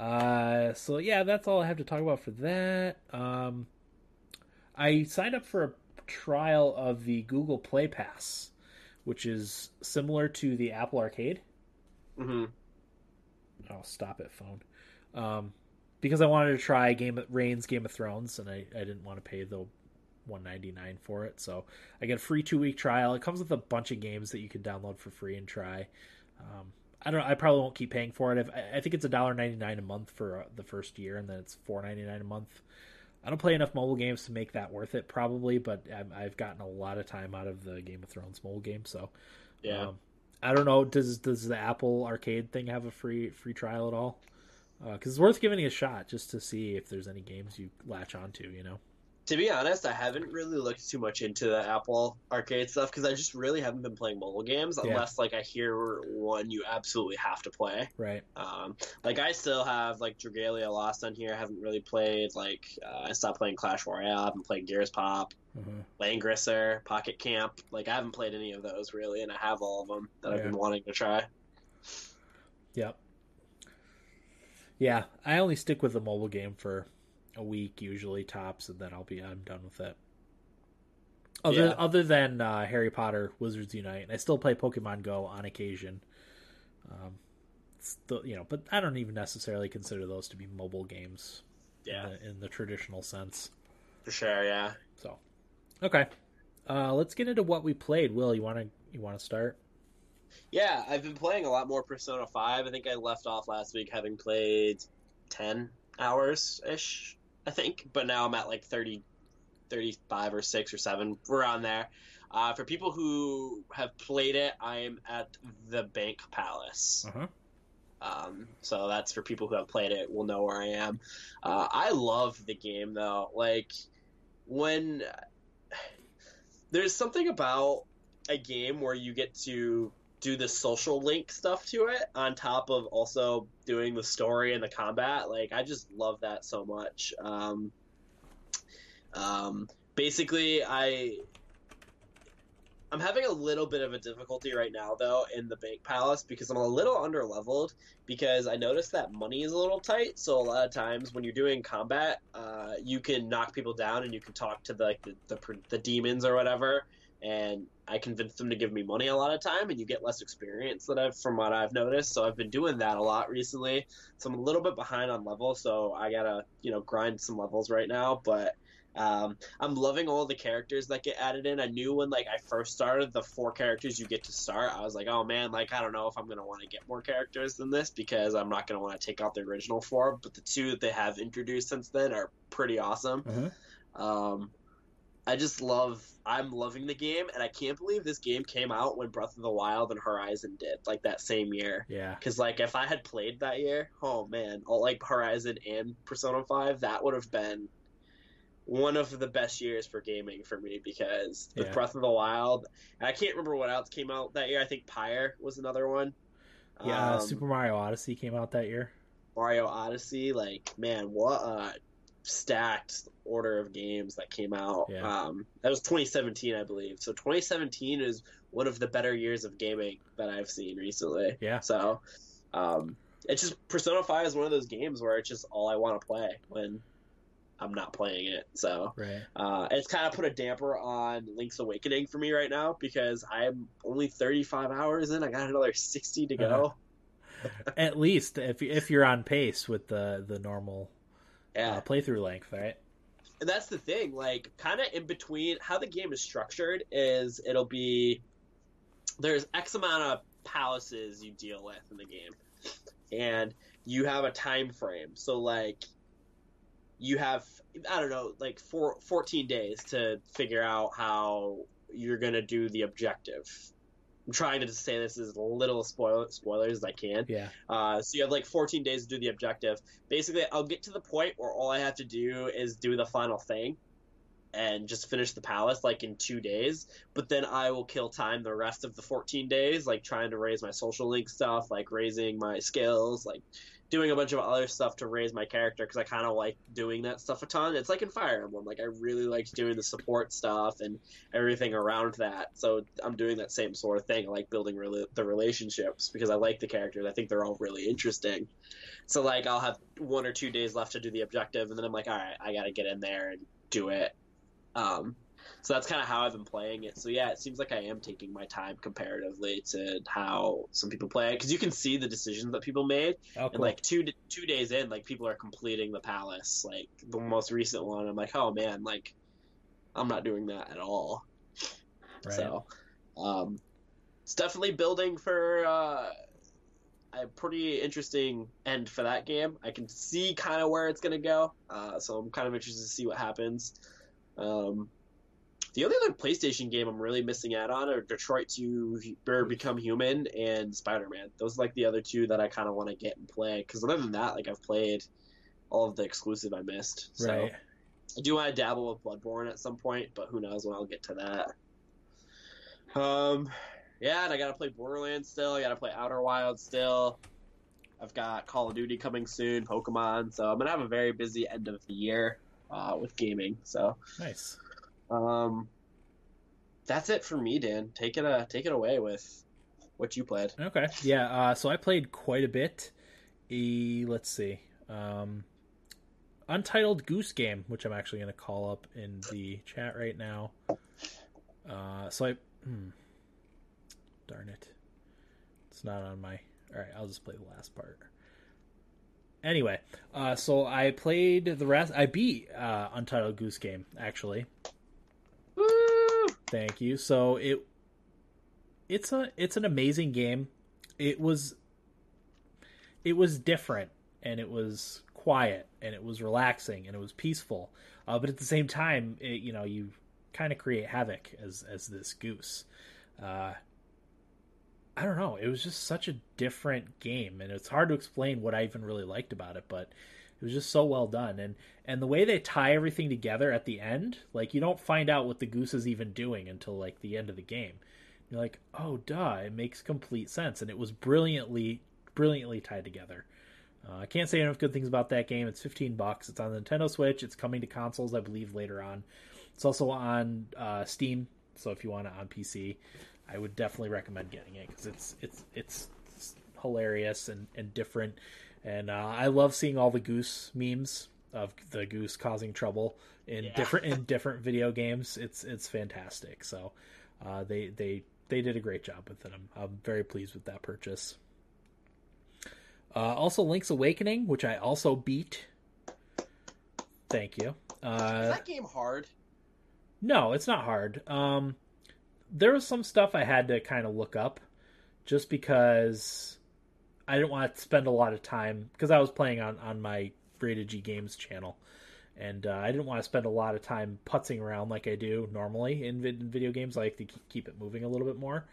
Uh, so yeah, that's all I have to talk about for that. Um, I signed up for a trial of the Google Play Pass, which is similar to the Apple Arcade. hmm Oh, stop it, phone. Um, because I wanted to try Game of Reigns Game of Thrones, and I, I didn't want to pay the one ninety nine for it, so I get a free two week trial. It comes with a bunch of games that you can download for free and try. Um, I don't. I probably won't keep paying for it. If, I I think it's a dollar ninety nine a month for uh, the first year, and then it's four ninety nine a month. I don't play enough mobile games to make that worth it, probably, but I've gotten a lot of time out of the Game of Thrones mobile game, so Yeah. um, I don't know. Does does the Apple Arcade thing have a free free trial at all? Because it's worth giving it a shot just to see if there's any games you latch onto. You know. To be honest, I haven't really looked too much into the Apple Arcade stuff because I just really haven't been playing mobile games Yeah. unless like I hear one you absolutely have to play. Right. Um, like I still have like Dragalia Lost on here. I haven't really played. Like uh, I stopped playing Clash Royale. I haven't played Gears Pop, Mhm. Langrisser, Pocket Camp. Like I haven't played any of those really, and I have all of them that I've been wanting to try. Yep. Yeah, I only stick with the mobile game for a week usually tops, and then I'll be I'm done with it. Other Yeah. other than uh, Harry Potter, Wizards Unite, and I still play Pokemon Go on occasion. Um, still, you know, but I don't even necessarily consider those to be mobile games. Yeah, in the, in the traditional sense. for sure. Yeah. So, okay, uh, let's get into what we played. Will you want to you want to start? Yeah, I've been playing a lot more Persona 5. I think I left off last week having played 10 hours ish, I think. But now I'm at like 30, 35 or 6 or 7. We're on there. Uh, for people who have played it, I am at the Bank Palace. Uh huh. Um, so that's for people who have played it will know where I am. Uh, I love the game though. Like when there's something about a game where you get to do the social link stuff to it on top of also doing the story and the combat. Like I just love that so much. Um, um, basically, I I'm having a little bit of a difficulty right now though in the bank palace because I'm a little under leveled because I noticed that money is a little tight. So a lot of times when you're doing combat, uh, you can knock people down and you can talk to the, like the, the the demons or whatever, and I convince them to give me money a lot of time, and you get less experience that I've from what I've noticed. So I've been doing that a lot recently. So I'm a little bit behind on level, so I gotta you know grind some levels right now, but. Um, I'm loving all the characters that get added in. I knew when like I first started the four characters you get to start. I was like, oh man, like I don't know if I'm gonna want to get more characters than this because I'm not gonna want to take out the original four. But the two that they have introduced since then are pretty awesome. Mhm. Um, I just love. I'm loving the game, and I can't believe this game came out when Breath of the Wild and Horizon did, like that same year. Yeah. Because like if I had played that year, oh man, all like Horizon and Persona Five, that would have been one of the best years for gaming for me because with Yeah. Breath of the Wild, and I can't remember what else came out that year. I think Pyre was another one. Yeah. Um, Super Mario Odyssey came out that year. Mario Odyssey, like man, what a stacked order of games that came out. Yeah. Um, that was 2017, I believe. So 2017 is one of the better years of gaming that I've seen recently. Yeah. So, um, it's just Persona 5 is one of those games where it's just all I want to play when I'm not playing it. So, Right. uh, it's kind of put a damper on Link's Awakening for me right now because I'm only 35 hours in. I got another 60 to go. At least if if you're on pace with the the normal Yeah. uh, playthrough length, right? And that's the thing, like kind of in between how the game is structured is it'll be there's X amount of palaces you deal with in the game. And you have a time frame. So like you have I don't know, like four, 14 days to figure out how you're going to do the objective. I'm trying to say this as little spoil- spoilers as I can. Yeah. Uh, so you have like 14 days to do the objective. Basically, I'll get to the point where all I have to do is do the final thing and just finish the palace like in two days. But then I will kill time the rest of the 14 days, like trying to raise my social link stuff, like raising my skills, like doing a bunch of other stuff to raise my character because I kind of like doing that stuff a ton. It's like in Fire Emblem, like I really liked doing the support stuff and everything around that. So I'm doing that same sort of thing. I like building rela- the relationships because I like the characters. I think they're all really interesting. So like I'll have one or two days left to do the objective, and then I'm like, all right, I got to get in there and do it. Um, so that's kind of how I've been playing it. So yeah, it seems like I am taking my time comparatively to how some people play it because you can see the decisions that people made. Oh, And like two two days in, like people are completing the palace. Like the most recent one, I'm like, oh man, like I'm not doing that at all. right. So, um, it's definitely building for uh, a pretty interesting end for that game. I can see kind of where it's gonna go. Uh, so I'm kind of interested to see what happens. Um, the only other PlayStation game I'm really missing out on are Detroit 2 or Become Human and Spider Man. Those are like the other two that I kind of want to get and play. Because other than that, like I've played all of the exclusive I missed. So Right. I do want to dabble with Bloodborne at some point, but who knows when I'll get to that. Um, yeah, and I gotta play Borderlands still. I gotta play Outer Wild still. I've got Call of Duty coming soon, Pokemon. So I'm gonna have a very busy end of the year uh, with gaming. So Nice. Um, that's it for me, Dan. Take it uh, take it away with what you played. Okay. Yeah. Uh, so I played quite a bit. E, let's see. Um, Untitled Goose Game, which I'm actually going to call up in the chat right now. Uh, so I. Hmm, darn it. It's not on my. Alright, I'll just play the last part. Anyway, uh, so I played the rest. I beat uh, Untitled Goose Game, actually. Thank you. So it it's a it's an amazing game. It was it was different and it was quiet and it was relaxing and it was peaceful. Uh, but at the same time, it, you know, you kind of create havoc as as this goose. Uh, I don't know. It was just such a different game, and it's hard to explain what I even really liked about it. But It was just so well done, and and the way they tie everything together at the end, like you don't find out what the goose is even doing until like the end of the game. You're like, oh, duh, it makes complete sense, and it was brilliantly, brilliantly tied together. Uh, I can't say enough good things about that game. It's 15 bucks. It's on the Nintendo Switch. It's coming to consoles, I believe, later on. It's also on uh, Steam, so if you want it on PC, I would definitely recommend getting it because it's it's it's hilarious and, and different. And uh, I love seeing all the goose memes of the goose causing trouble in yeah. different in <laughs> different video games. It's it's fantastic. So uh, they they they did a great job with it. I'm I'm very pleased with that purchase. Uh, also, Link's Awakening, which I also beat. Thank you. Uh, Is that game hard? No, it's not hard. Um, there was some stuff I had to kind of look up, just because I didn't want to spend a lot of time because I was playing on on my Rated G Games channel, and uh, I didn't want to spend a lot of time putzing around like I do normally in, in video games. I like to keep it moving a little bit more.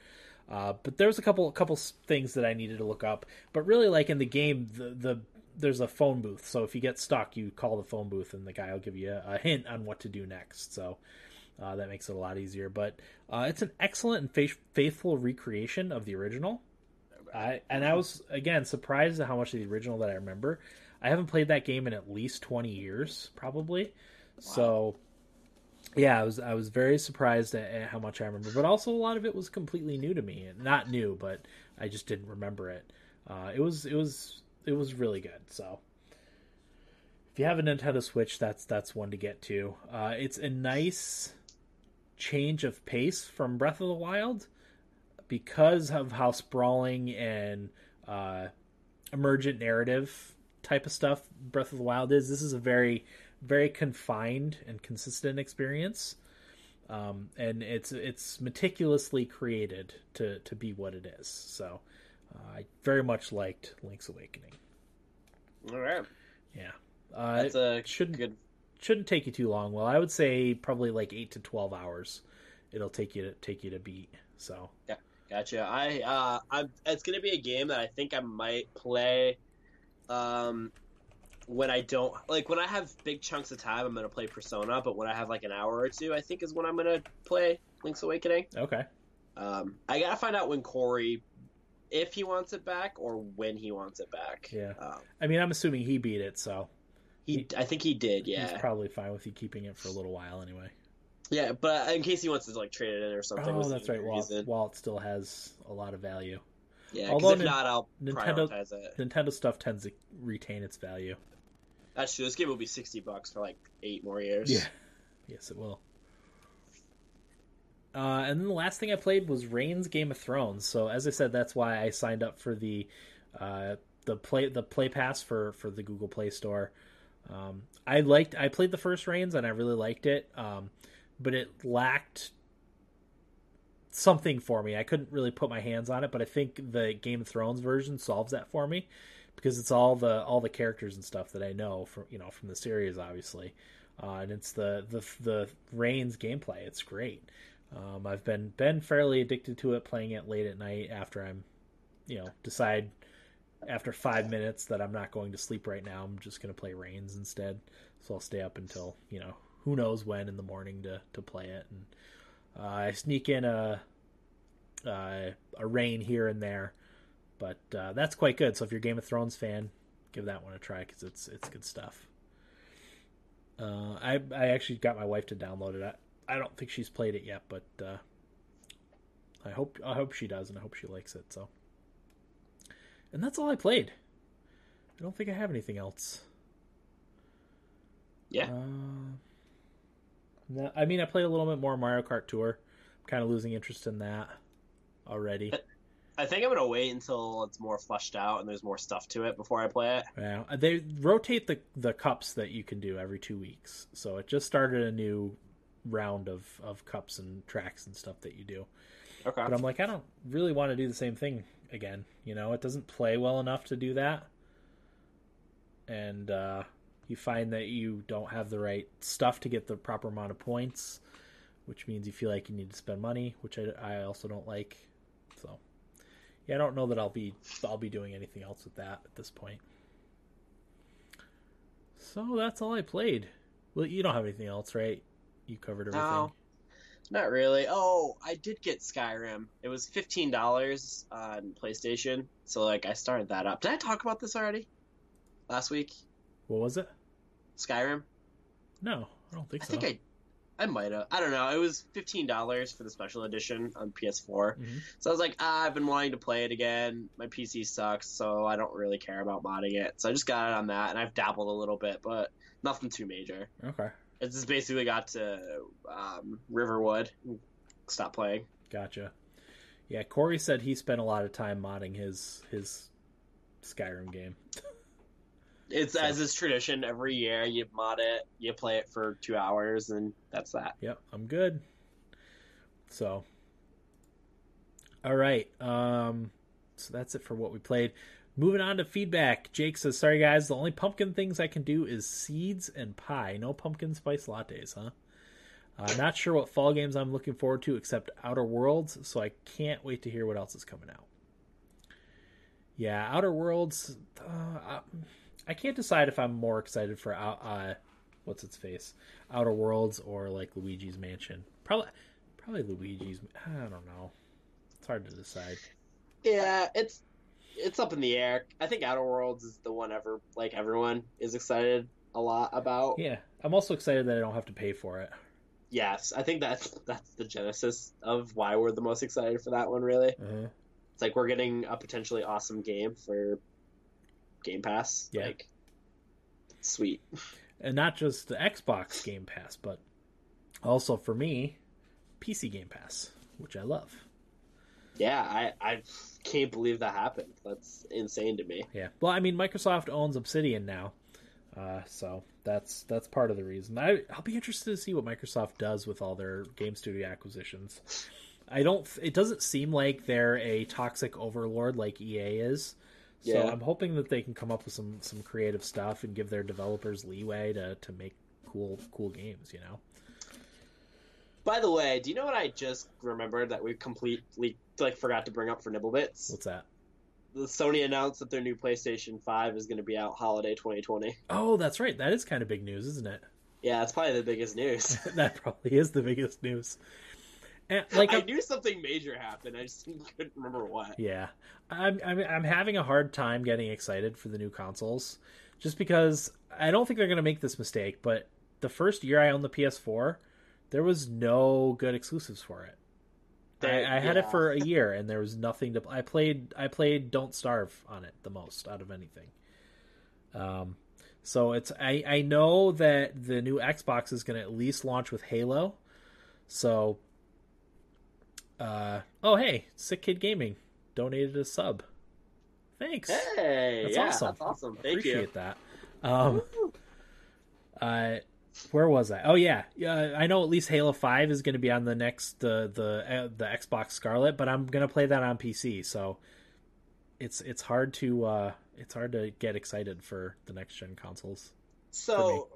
Uh, but there's a couple a couple things that I needed to look up. But really, like in the game, the the there's a phone booth. So if you get stuck, you call the phone booth, and the guy will give you a, a hint on what to do next. So uh, that makes it a lot easier. But uh, it's an excellent and faith- faithful recreation of the original. I and I was again surprised at how much of the original that I remember. I haven't played that game in at least twenty years, probably. Wow. So yeah, I was I was very surprised at, at, how much I remember, but also a lot of it was completely new to me. Not new, but I just didn't remember it. Uh, it was it was it was really good. So if you have a Nintendo Switch, that's that's one to get to. Uh, it's a nice change of pace from Breath of the Wild because of how sprawling and uh, emergent narrative type of stuff Breath of the Wild is. This is a very very confined and consistent experience. Um, and it's it's meticulously created to to be what it is. So uh, I very much liked Link's Awakening. All right. Yeah. Uh, That's a shouldn't good. Shouldn't take you too long. Well, I would say probably like eight to twelve hours. It'll take you to take you to beat. So yeah, gotcha. I uh, I'm. It's gonna be a game that I think I might play. Um, when I don't like when I have big chunks of time, I'm gonna play Persona. But when I have like an hour or two, I think is when I'm gonna play Link's Awakening. Okay. Um, I gotta find out when Corey, if he wants it back or when he wants it back. Yeah. Um, I mean, I'm assuming he beat it, so. He, I think he did. Yeah. He's probably fine with you keeping it for a little while anyway. Yeah, but in case he wants to like trade it in or something. Oh, that's right. While, while it still has a lot of value. Yeah, although if not, I'll Nintendo, prioritize it. Nintendo stuff tends to retain its value. That's true. This game will be sixty bucks for like eight more years. Yeah. Yes, it will. Uh, and then the last thing I played was Reigns Game of Thrones. So as I said, that's why I signed up for the uh, the play the Play Pass for for the Google Play Store. Um, I liked I played the first Reigns and I really liked it, um, but it lacked something for me. I couldn't really put my hands on it, but I think the Game of Thrones version solves that for me because it's all the all the characters and stuff that I know from you know from the series, obviously, uh, and it's the the the Reigns gameplay. It's great. Um, I've been been fairly addicted to it, playing it late at night after I'm, you know, decide after five minutes that I'm not going to sleep right now. I'm just going to play Reigns instead. So I'll stay up until you know who knows when in the morning to to play it, and uh, I sneak in a uh, a Reign here and there but uh, that's quite good. So if you're a Game of Thrones fan, give that one a try because it's it's good stuff. Uh, I I actually got my wife to download it. I, I don't think she's played it yet, but uh, I hope I hope she does, and I hope she likes it. So, and that's all I played. I don't think I have anything else. Yeah. Uh, no, I mean, I played a little bit more Mario Kart Tour. I'm kind of losing interest in that already. I think I'm gonna wait until it's more fleshed out and there's more stuff to it before I play it. Yeah, they rotate the the cups that you can do every two weeks, so it just started a new round of of cups and tracks and stuff that you do. Okay. But I'm like, I don't really want to do the same thing again. You know, it doesn't play well enough to do that, and uh, you find that you don't have the right stuff to get the proper amount of points, which means you feel like you need to spend money, which I, I also don't like. So yeah, I don't know that I'll be I'll be doing anything else with that at this point. So that's all I played. Well, you don't have anything else, right? You covered everything. No. Not really. Oh, I did get Skyrim. It was fifteen dollars on PlayStation, so like I started that up. Did I talk about this already? Last week, What was it? Skyrim. No, I don't think I so. I think I, I might have. I don't know. It was fifteen dollars for the special edition on PS4. Mhm. So I was like, ah, I've been wanting to play it again. My PC sucks, so I don't really care about modding it. So I just got it on that, and I've dabbled a little bit, but nothing too major. Okay, It's just basically got to um, Riverwood. Stop playing. gotcha. Yeah, Corey said he spent a lot of time modding his his Skyrim game. <laughs> It's So- as is tradition. Every year, you mod it, you play it for two hours, and that's that. Yep, I'm good. So, all right. Um, so that's it for what we played. Moving on to feedback. Jake says, "Sorry guys, the only pumpkin things I can do is seeds and pie. No pumpkin spice lattes, huh? Uh, not sure what fall games I'm looking forward to except Outer Worlds, so I can't wait to hear what else is coming out. Yeah, Outer Worlds. Uh, I, can't decide if I'm more excited for uh, uh, what's its face, Outer Worlds or like Luigi's Mansion. Probably, probably Luigi's. I don't know. It's hard to decide. Yeah, it's it's up in the air. I think Outer Worlds is the one ever like everyone is excited a lot about. Yeah, I'm also excited that I don't have to pay for it. Yes, I think that's that's the genesis of why we're the most excited for that one. Really, Uh-huh. it's like we're getting a potentially awesome game for Game Pass. Yeah. Like, sweet. And not just the Xbox Game Pass, but also for me, PC Game Pass, which I love. Yeah, I I can't believe that happened. That's insane to me. Yeah. Well, I mean, Microsoft owns Obsidian now, uh, so that's that's part of the reason. I, I'll be interested to see what Microsoft does with all their game studio acquisitions. I don't. It doesn't seem like they're a toxic overlord like EA is. So Yeah. I'm hoping that they can come up with some some creative stuff and give their developers leeway to to make cool cool games. You know. By the way, do you know what I just remembered that we completely like forgot to bring up for Nibblebits? What's that? The Sony announced that their new PlayStation 5 is going to be out holiday 2020. Oh, that's right. That is kind of big news, isn't it? Yeah, that's probably the biggest news. <laughs> that probably is the biggest news. And, like I I'm- knew something major happened. I just <laughs> couldn't remember what. Yeah, I'm, I'm I'm having a hard time getting excited for the new consoles, just because I don't think they're going to make this mistake. But the first year I owned the PS4, there was no good exclusives for it. They- I, I had it for a <laughs> year, and there was nothing to. I played I played Don't Starve on it the most out of anything. Um, so it's I I know that the new Xbox is going to at least launch with Halo, so. Uh oh hey, Sick Kid Gaming donated a sub. Thanks. Hey, That's yeah, awesome. that's awesome. Thank Appreciate you. that. Um, uh, where was I? Oh yeah, yeah. I know at least Halo Five is going to be on the next the the uh, the Xbox Scarlett, but I'm going to play that on PC. So it's it's hard to uh, it's hard to get excited for the next gen consoles. So,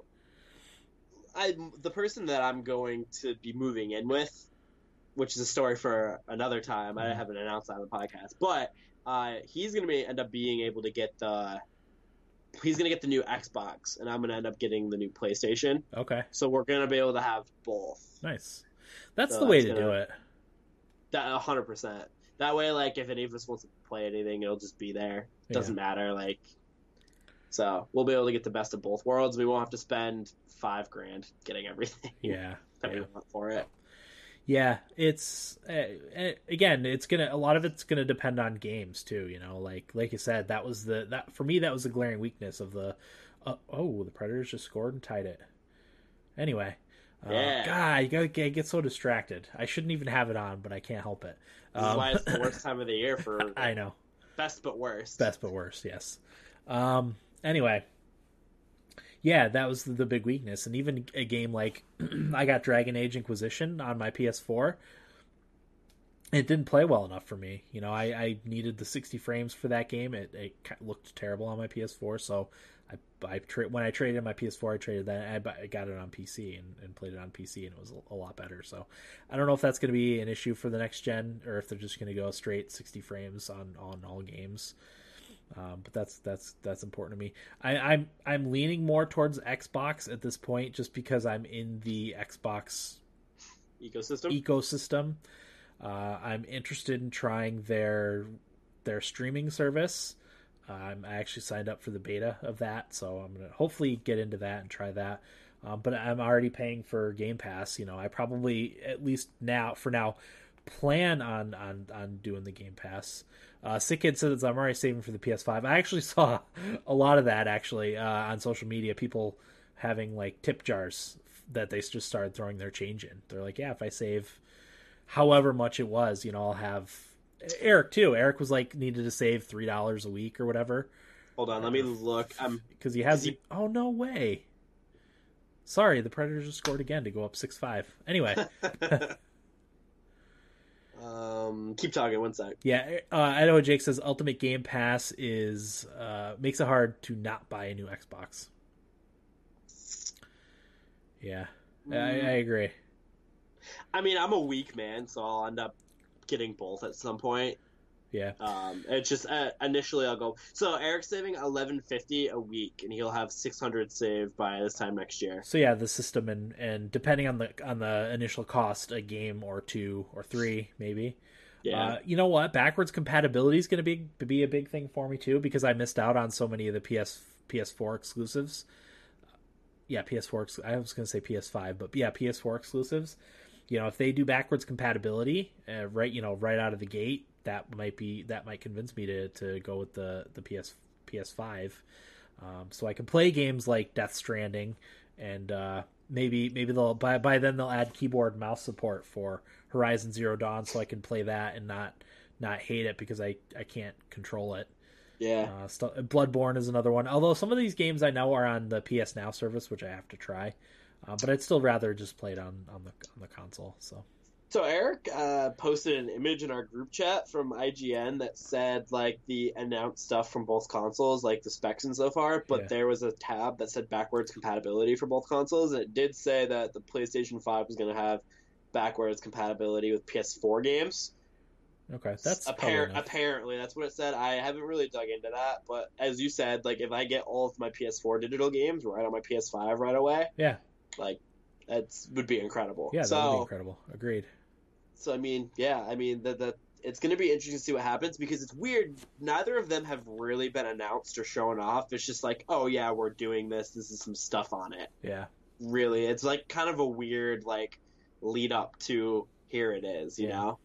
I the person that I'm going to be moving in with, which is a story for another time. I Mhm. haven't announced that on the podcast, but uh, he's going to be end up being able to get the. He's going to get the new Xbox, and I'm going to end up getting the new PlayStation. Okay, So we're going to be able to have both. nice. That's So the way that's to do gonna- it. That hundred percent. That way, like if any of us wants to play anything, it'll just be there. Yeah. Doesn't matter. Like, so we'll be able to get the best of both worlds. We won't have to spend five grand getting everything Yeah. <laughs> that yeah. we want for it. Yeah, it's uh, again, it's gonna a lot of it's gonna depend on games too. You know, like like you said, that was the that for me that was the glaring weakness of the. Uh, oh, the Predators just scored and tied it. Anyway, uh, Yeah. God, you gotta get, get so distracted. I shouldn't even have it on, but I can't help it. This is Um, why it's the worst <laughs> time of the year for I know, best but worst. best but worst. Yes. Um. Anyway. Yeah, that was the, big weakness, and even a game like <clears throat> I got Dragon Age Inquisition on my PS4. It didn't play well enough for me. You know, I, I needed the 60 frames for that game. It, it looked terrible on my PS4, so I, I tra- when I traded my PS4, I traded that. I, I got it on PC and, and played it on PC, and it was a, a lot better. So I don't know if that's going to be an issue for the next gen, or if they're just going to go straight 60 frames on on all games. Um, but that's that's that's important to me. I, I'm I'm leaning more towards Xbox at this point, just because I'm in the Xbox ecosystem. ecosystem. Uh, I'm interested in trying their their streaming service. Um, I actually signed up for the beta of that, so I'm gonna hopefully get into that and try that. Um, but I'm already paying for Game Pass. You know, I probably at least now for now plan on on on doing the Game Pass. Uh, Sick Kid says I'm already saving for the PS5. I actually <laughs> saw a lot of that actually uh, on social media. People having like tip jars that they just started throwing their change in. They're like, yeah, if I save however much it was, you know, I'll have Eric too. Eric was like needed to save three dollars a week or whatever. Hold on, let me look. I'm <laughs> because he has. he- Oh no way! Sorry, the Predators just scored again to go up six five. Anyway, <laughs> um keep talking one sec. yeah, uh, I know what Jake says. Ultimate Game Pass is uh, makes it hard to not buy a new Xbox. Yeah, I, I agree. I mean, I'm a weak man, so I'll end up getting both at some point. Yeah, Um, it's just uh, initially I'll go. So Eric's saving 1150 a week, and he'll have 600 saved by this time next year. so yeah, the system and and depending on the on the initial cost, a game or two or three maybe. Yeah, Uh, you know what? Backwards compatibility is going to be be a big thing for me too because I missed out on so many of the PS PS4 exclusives. Yeah, PS4. I was going to say PS5, but yeah, PS4 exclusives. You know, if they do backwards compatibility, uh, right, you know, right out of the gate, that might be that might convince me to to go with the the PS PS5, um, so I can play games like Death Stranding, and uh, maybe maybe they'll by by then they'll add keyboard mouse support for Horizon Zero Dawn, so I can play that and not not hate it because I I can't control it. yeah. Uh, st- Bloodborne is another one. Although some of these games I know are on the PS Now service, which I have to try, uh, but I'd still rather just play it on on the on the console. So So Eric uh, posted an image in our group chat from IGN that said like the announced stuff from both consoles, like the specs and so far. But Yeah. there was a tab that said backwards compatibility for both consoles, and it did say that the PlayStation Five was going to have backwards compatibility with PS4 games. okay, that's Appar- apparently that's what it said. I haven't really dug into that, but as you said, like if I get all of my PS4 digital games right on my PS5 right away, yeah, like that would be incredible. yeah, that so would be incredible. Agreed. So I mean, yeah, I mean that that it's going to be interesting to see what happens because it's weird. Neither of them have really been announced or shown off. It's just like, oh yeah, we're doing this. This is some stuff on it. Yeah, Really, it's like kind of a weird like lead up to here it is. You Yeah. know?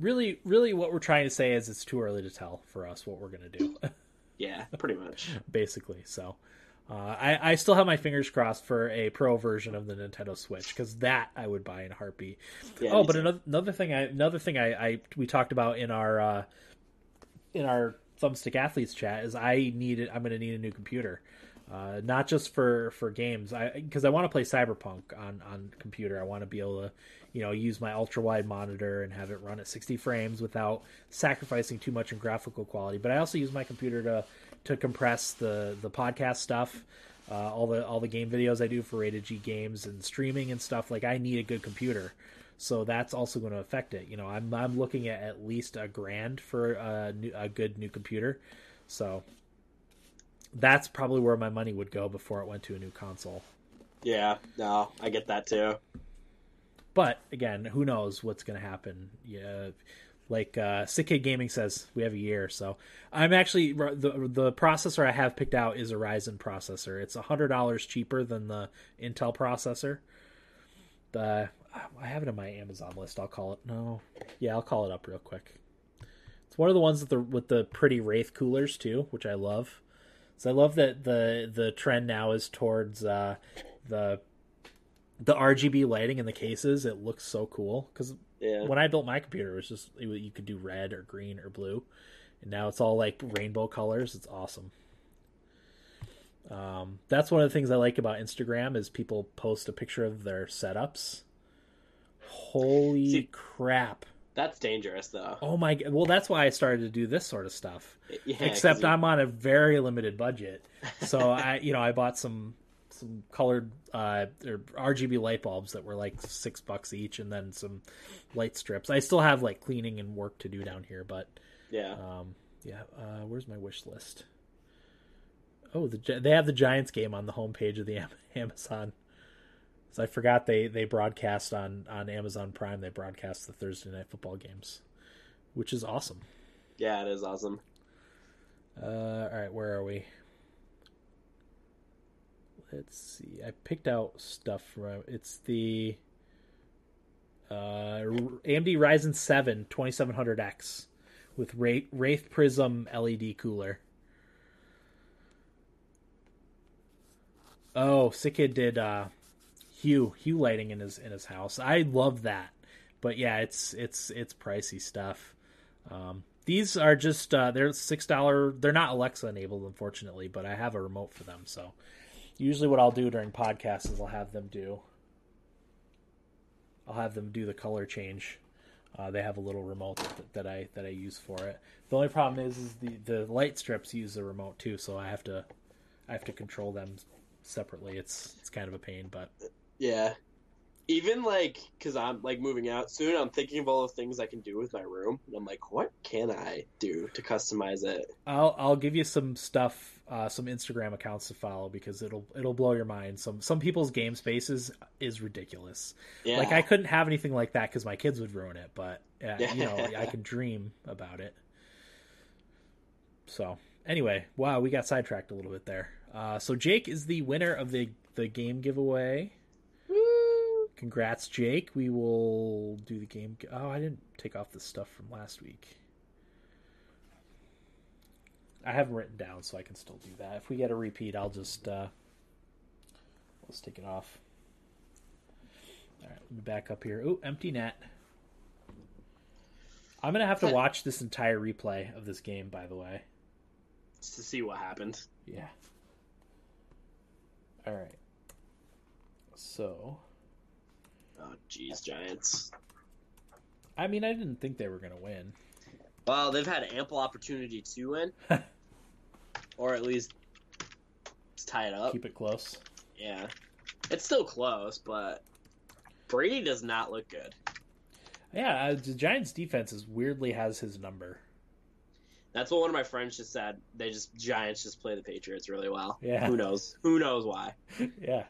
really, really, what we're trying to say is it's too early to tell for us what we're gonna do. <laughs> Yeah, pretty much. <laughs> basically. So uh, I, I still have my fingers crossed for a pro version of the Nintendo Switch because that I would buy in a heartbeat. Yeah, oh, but another another thing I another thing I, I we talked about in our uh, in our thumbstick athletes chat is I needed I'm going to need a new computer. Uh, not just for, for games, I because I want to play Cyberpunk on, on computer. I want to be able to, you know, use my ultra wide monitor and have it run at 60 frames without sacrificing too much in graphical quality. But I also use my computer to to compress the the podcast stuff, uh, all the all the game videos I do for Rated G Games and streaming and stuff. Like I need a good computer, so that's also going to affect it. You know, I'm I'm looking at at least a grand for a new, a good new computer, so that's probably where my money would go before it went to a new console. Yeah, no, I get that too. But again, who knows what's going to happen? Yeah, like uh, Sick Kid Gaming says, we have a year. So I'm actually the the processor I have picked out is a Ryzen processor. It's a hundred dollars cheaper than the Intel processor. The I have it on my Amazon list. I'll call it. No, yeah, I'll call it up real quick. It's one of the ones with the with the pretty Wraith coolers too, which I love. So I love that the the trend now is towards uh, the the RGB lighting in the cases. It looks so cool because Yeah, when I built my computer, it was just it, you could do red or green or blue, and now it's all like rainbow colors. It's awesome. Um, that's one of the things I like about Instagram is people post a picture of their setups. Holy See- crap! that's dangerous though. Oh my! Well, that's why I started to do this sort of stuff. Yeah, Except you- I'm on a very limited budget, so <laughs> I, you know, I bought some some colored uh, or RGB light bulbs that were like six bucks each, and then some light strips. I still have like cleaning and work to do down here, but yeah, um, Yeah, uh, where's my wish list? Oh, the they have the Giants game on the homepage of the <laughs> Amazon. So I forgot they they broadcast on on Amazon Prime. They broadcast the Thursday night football games, which is awesome. Yeah, it is awesome. Uh, all right, where are we? Let's see. I picked out stuff from it's the uh, AMD Ryzen 7 2700X with Wraith, Prism LED cooler. Oh, Sick Kid did uh, hue hue lighting in his in his house. I love that, but yeah, it's it's it's pricey stuff. Um, these are just uh, they're six dollar. They're not Alexa enabled, unfortunately, but I have a remote for them. So usually, what I'll do during podcasts is I'll have them do. I'll have them do the color change. Uh, they have a little remote that, that, I that I use for it. The only problem is, is the the light strips use the remote too, so I have to I have to control them separately. It's it's kind of a pain, but yeah. Even like, cause I'm like moving out soon, I'm thinking of all the things I can do with my room, and I'm like, what can I do to customize it? I'll I'll give you some stuff, uh, some Instagram accounts to follow because it'll it'll blow your mind. Some some people's game spaces is ridiculous. Yeah. Like I couldn't have anything like that because my kids would ruin it, but uh, you know I can dream about it. So anyway, wow, we got sidetracked a little bit there. Uh, so Jake is the winner of the the game giveaway. Congrats, Jake. We will do the game. Oh, I didn't take off the stuff from last week. I have them written down, so I can still do that. If we get a repeat, I'll just uh, let's take it off. All right, let me back up here. Oh, empty net. I'm gonna have to watch this entire replay of this game. By the way, Just to see what happened. yeah. All right. So, Oh, jeez, Giants. I mean, I didn't think they were gonna win. Well, they've had ample opportunity to win, <laughs> or at least tie it up. Keep it close. Yeah, it's still close, but Brady does not look good. Yeah, uh, the Giants' defense is weirdly has his number. That's what one of my friends just said. They just Giants just play the Patriots really well. Yeah. Who knows? Who knows why? <laughs> yeah.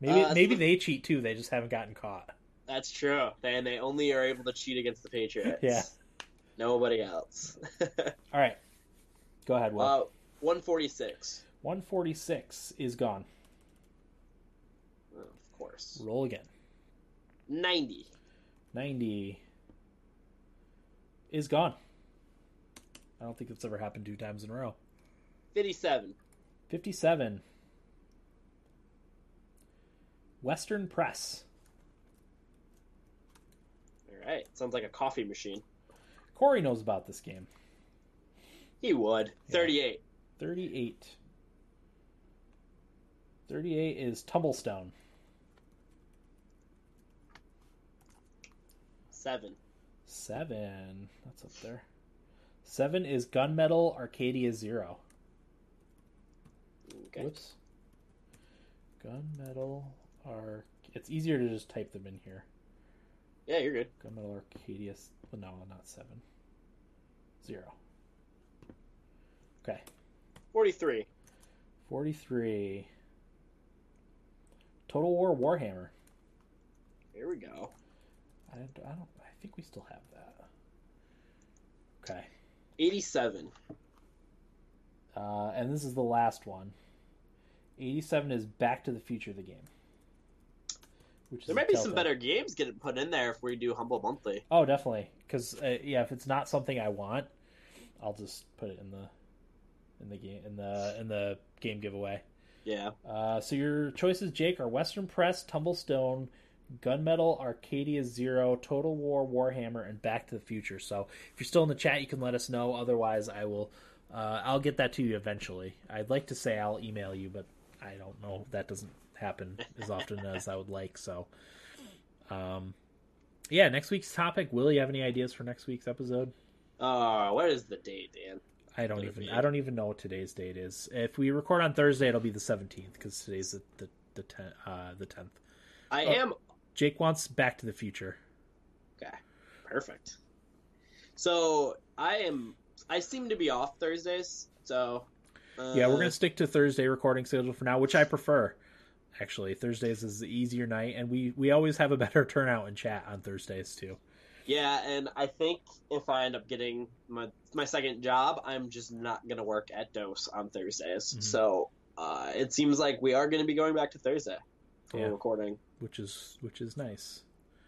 Maybe Uh, maybe they cheat too. They just haven't gotten caught. That's true. And they only are able to cheat against the Patriots. Yeah. Nobody else. <laughs> All right. Go ahead, Will. uh, 146. 146 is gone. Oh, of course. Roll again. 90. 90 is gone. I don't think that's ever happened two times in a row. 57. 57. Western Press. All right. Sounds like a coffee machine. Corey knows about this game. He would. Yeah. 38. 38. 38 is Tumblestone. 7. Seven. That's up there. Seven is Gunmetal Arcadia Zero. Okay. Whoops. Gunmetal Arc. It's easier to just type them in here. Yeah, you're good. Gunmetal Arcadia. Well, no, not seven. Zero. Okay. 43. 43. Total War Warhammer. Here we go. I don't, I don't. I think we still have that. Okay. 87. Uh, and this is the last one. 87 is Back to the Future, of the game. Which There is might be some better games getting put in there if we do Humble Monthly. Oh, definitely. Because uh, yeah, if it's not something I want, I'll just put it in the in the game in the in the game giveaway. Yeah. Uh, so your choices, Jake, are Western Press, Tumblestone, Gunmetal, Arcadia Zero, Total War, Warhammer, and Back to the Future. So if you're still in the chat, you can let us know. Otherwise, I will. Uh, I'll get that to you eventually. I'd like to say I'll email you, but I don't know. That doesn't happen as often as I would like. So, um, yeah. Next week's topic. Will you have any ideas for next week's episode? Uh, what is the date, Dan? I don't even. be. I don't even know what today's date is. If we record on Thursday, it'll be the seventeenth because today's the the the, ten, uh, the tenth. I Oh. am Jake wants Back to the Future. Okay, perfect. So I am I seem to be off Thursdays, so uh, yeah, we're gonna stick to Thursday recording schedule for now, which I prefer. Actually, Thursdays is the easier night, and we we always have a better <laughs> turnout in chat on Thursdays too. Yeah, and I think if I end up getting my my second job, I'm just not gonna work at Dose on Thursdays. Mm-hmm. So uh, it seems like we are gonna be going back to Thursday for yeah. recording, which is which is nice.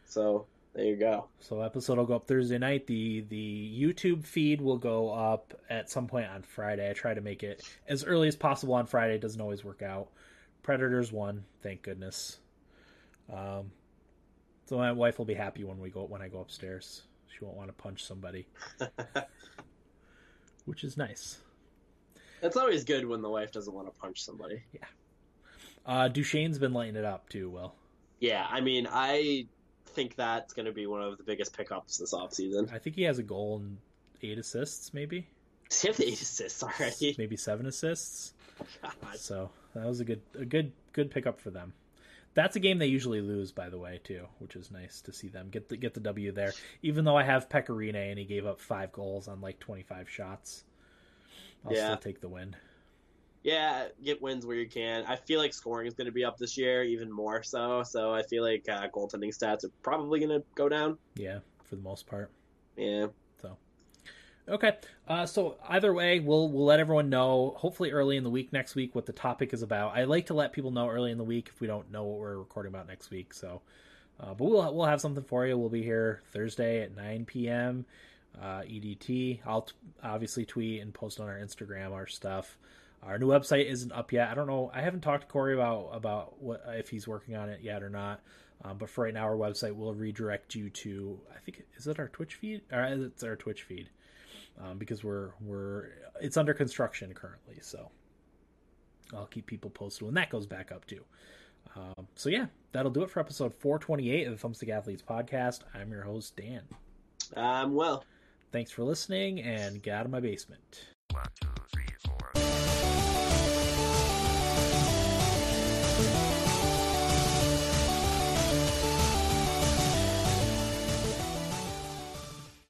So there you go. So episode will go up Thursday night. The the YouTube feed will go up at some point on Friday. I try to make it as early as possible on Friday. It doesn't always work out. Predators won, thank goodness. Um, so my wife will be happy when we go when I go upstairs. She won't want to punch somebody, <laughs> which is nice. It's always good when the wife doesn't want to punch somebody. Yeah. Uh, Duchene's been lighting it up too. Will. Yeah, I mean, I think that's going to be one of the biggest pickups this offseason. I think he has a goal and eight assists, maybe. He has eight assists already. Maybe seven assists. God. So that was a good, a good, good pickup for them. That's a game they usually lose, by the way, too, which is nice to see them get the get the W there. Even though I have Pekka Rinne and he gave up five goals on like twenty five shots, I'll yeah. still take the win yeah, get wins where you can. I feel like scoring is going to be up this year even more so. So I feel like uh, goaltending stats are probably going to go down. Yeah, for the most part. Yeah. Okay, uh, so either way, we'll we'll let everyone know. Hopefully, early in the week next week, what the topic is about. I like to let people know early in the week if we don't know what we're recording about next week. So, uh, but we'll we'll have something for you. We'll be here Thursday at nine p.m. Uh, EDT. I'll t- obviously tweet and post on our Instagram our stuff. Our new website isn't up yet. I don't know. I haven't talked to Corey about about what if he's working on it yet or not. Um, but for right now, our website will redirect you to I think is it our Twitch feed? Or it's our Twitch feed um, because we're we're it's under construction currently. So I'll keep people posted when that goes back up too. Um, so yeah, that'll do it for episode 428 of the Thumbstick Athletes podcast. I'm your host Dan. I'm Will. Thanks for listening and get out of my basement. One, two, three.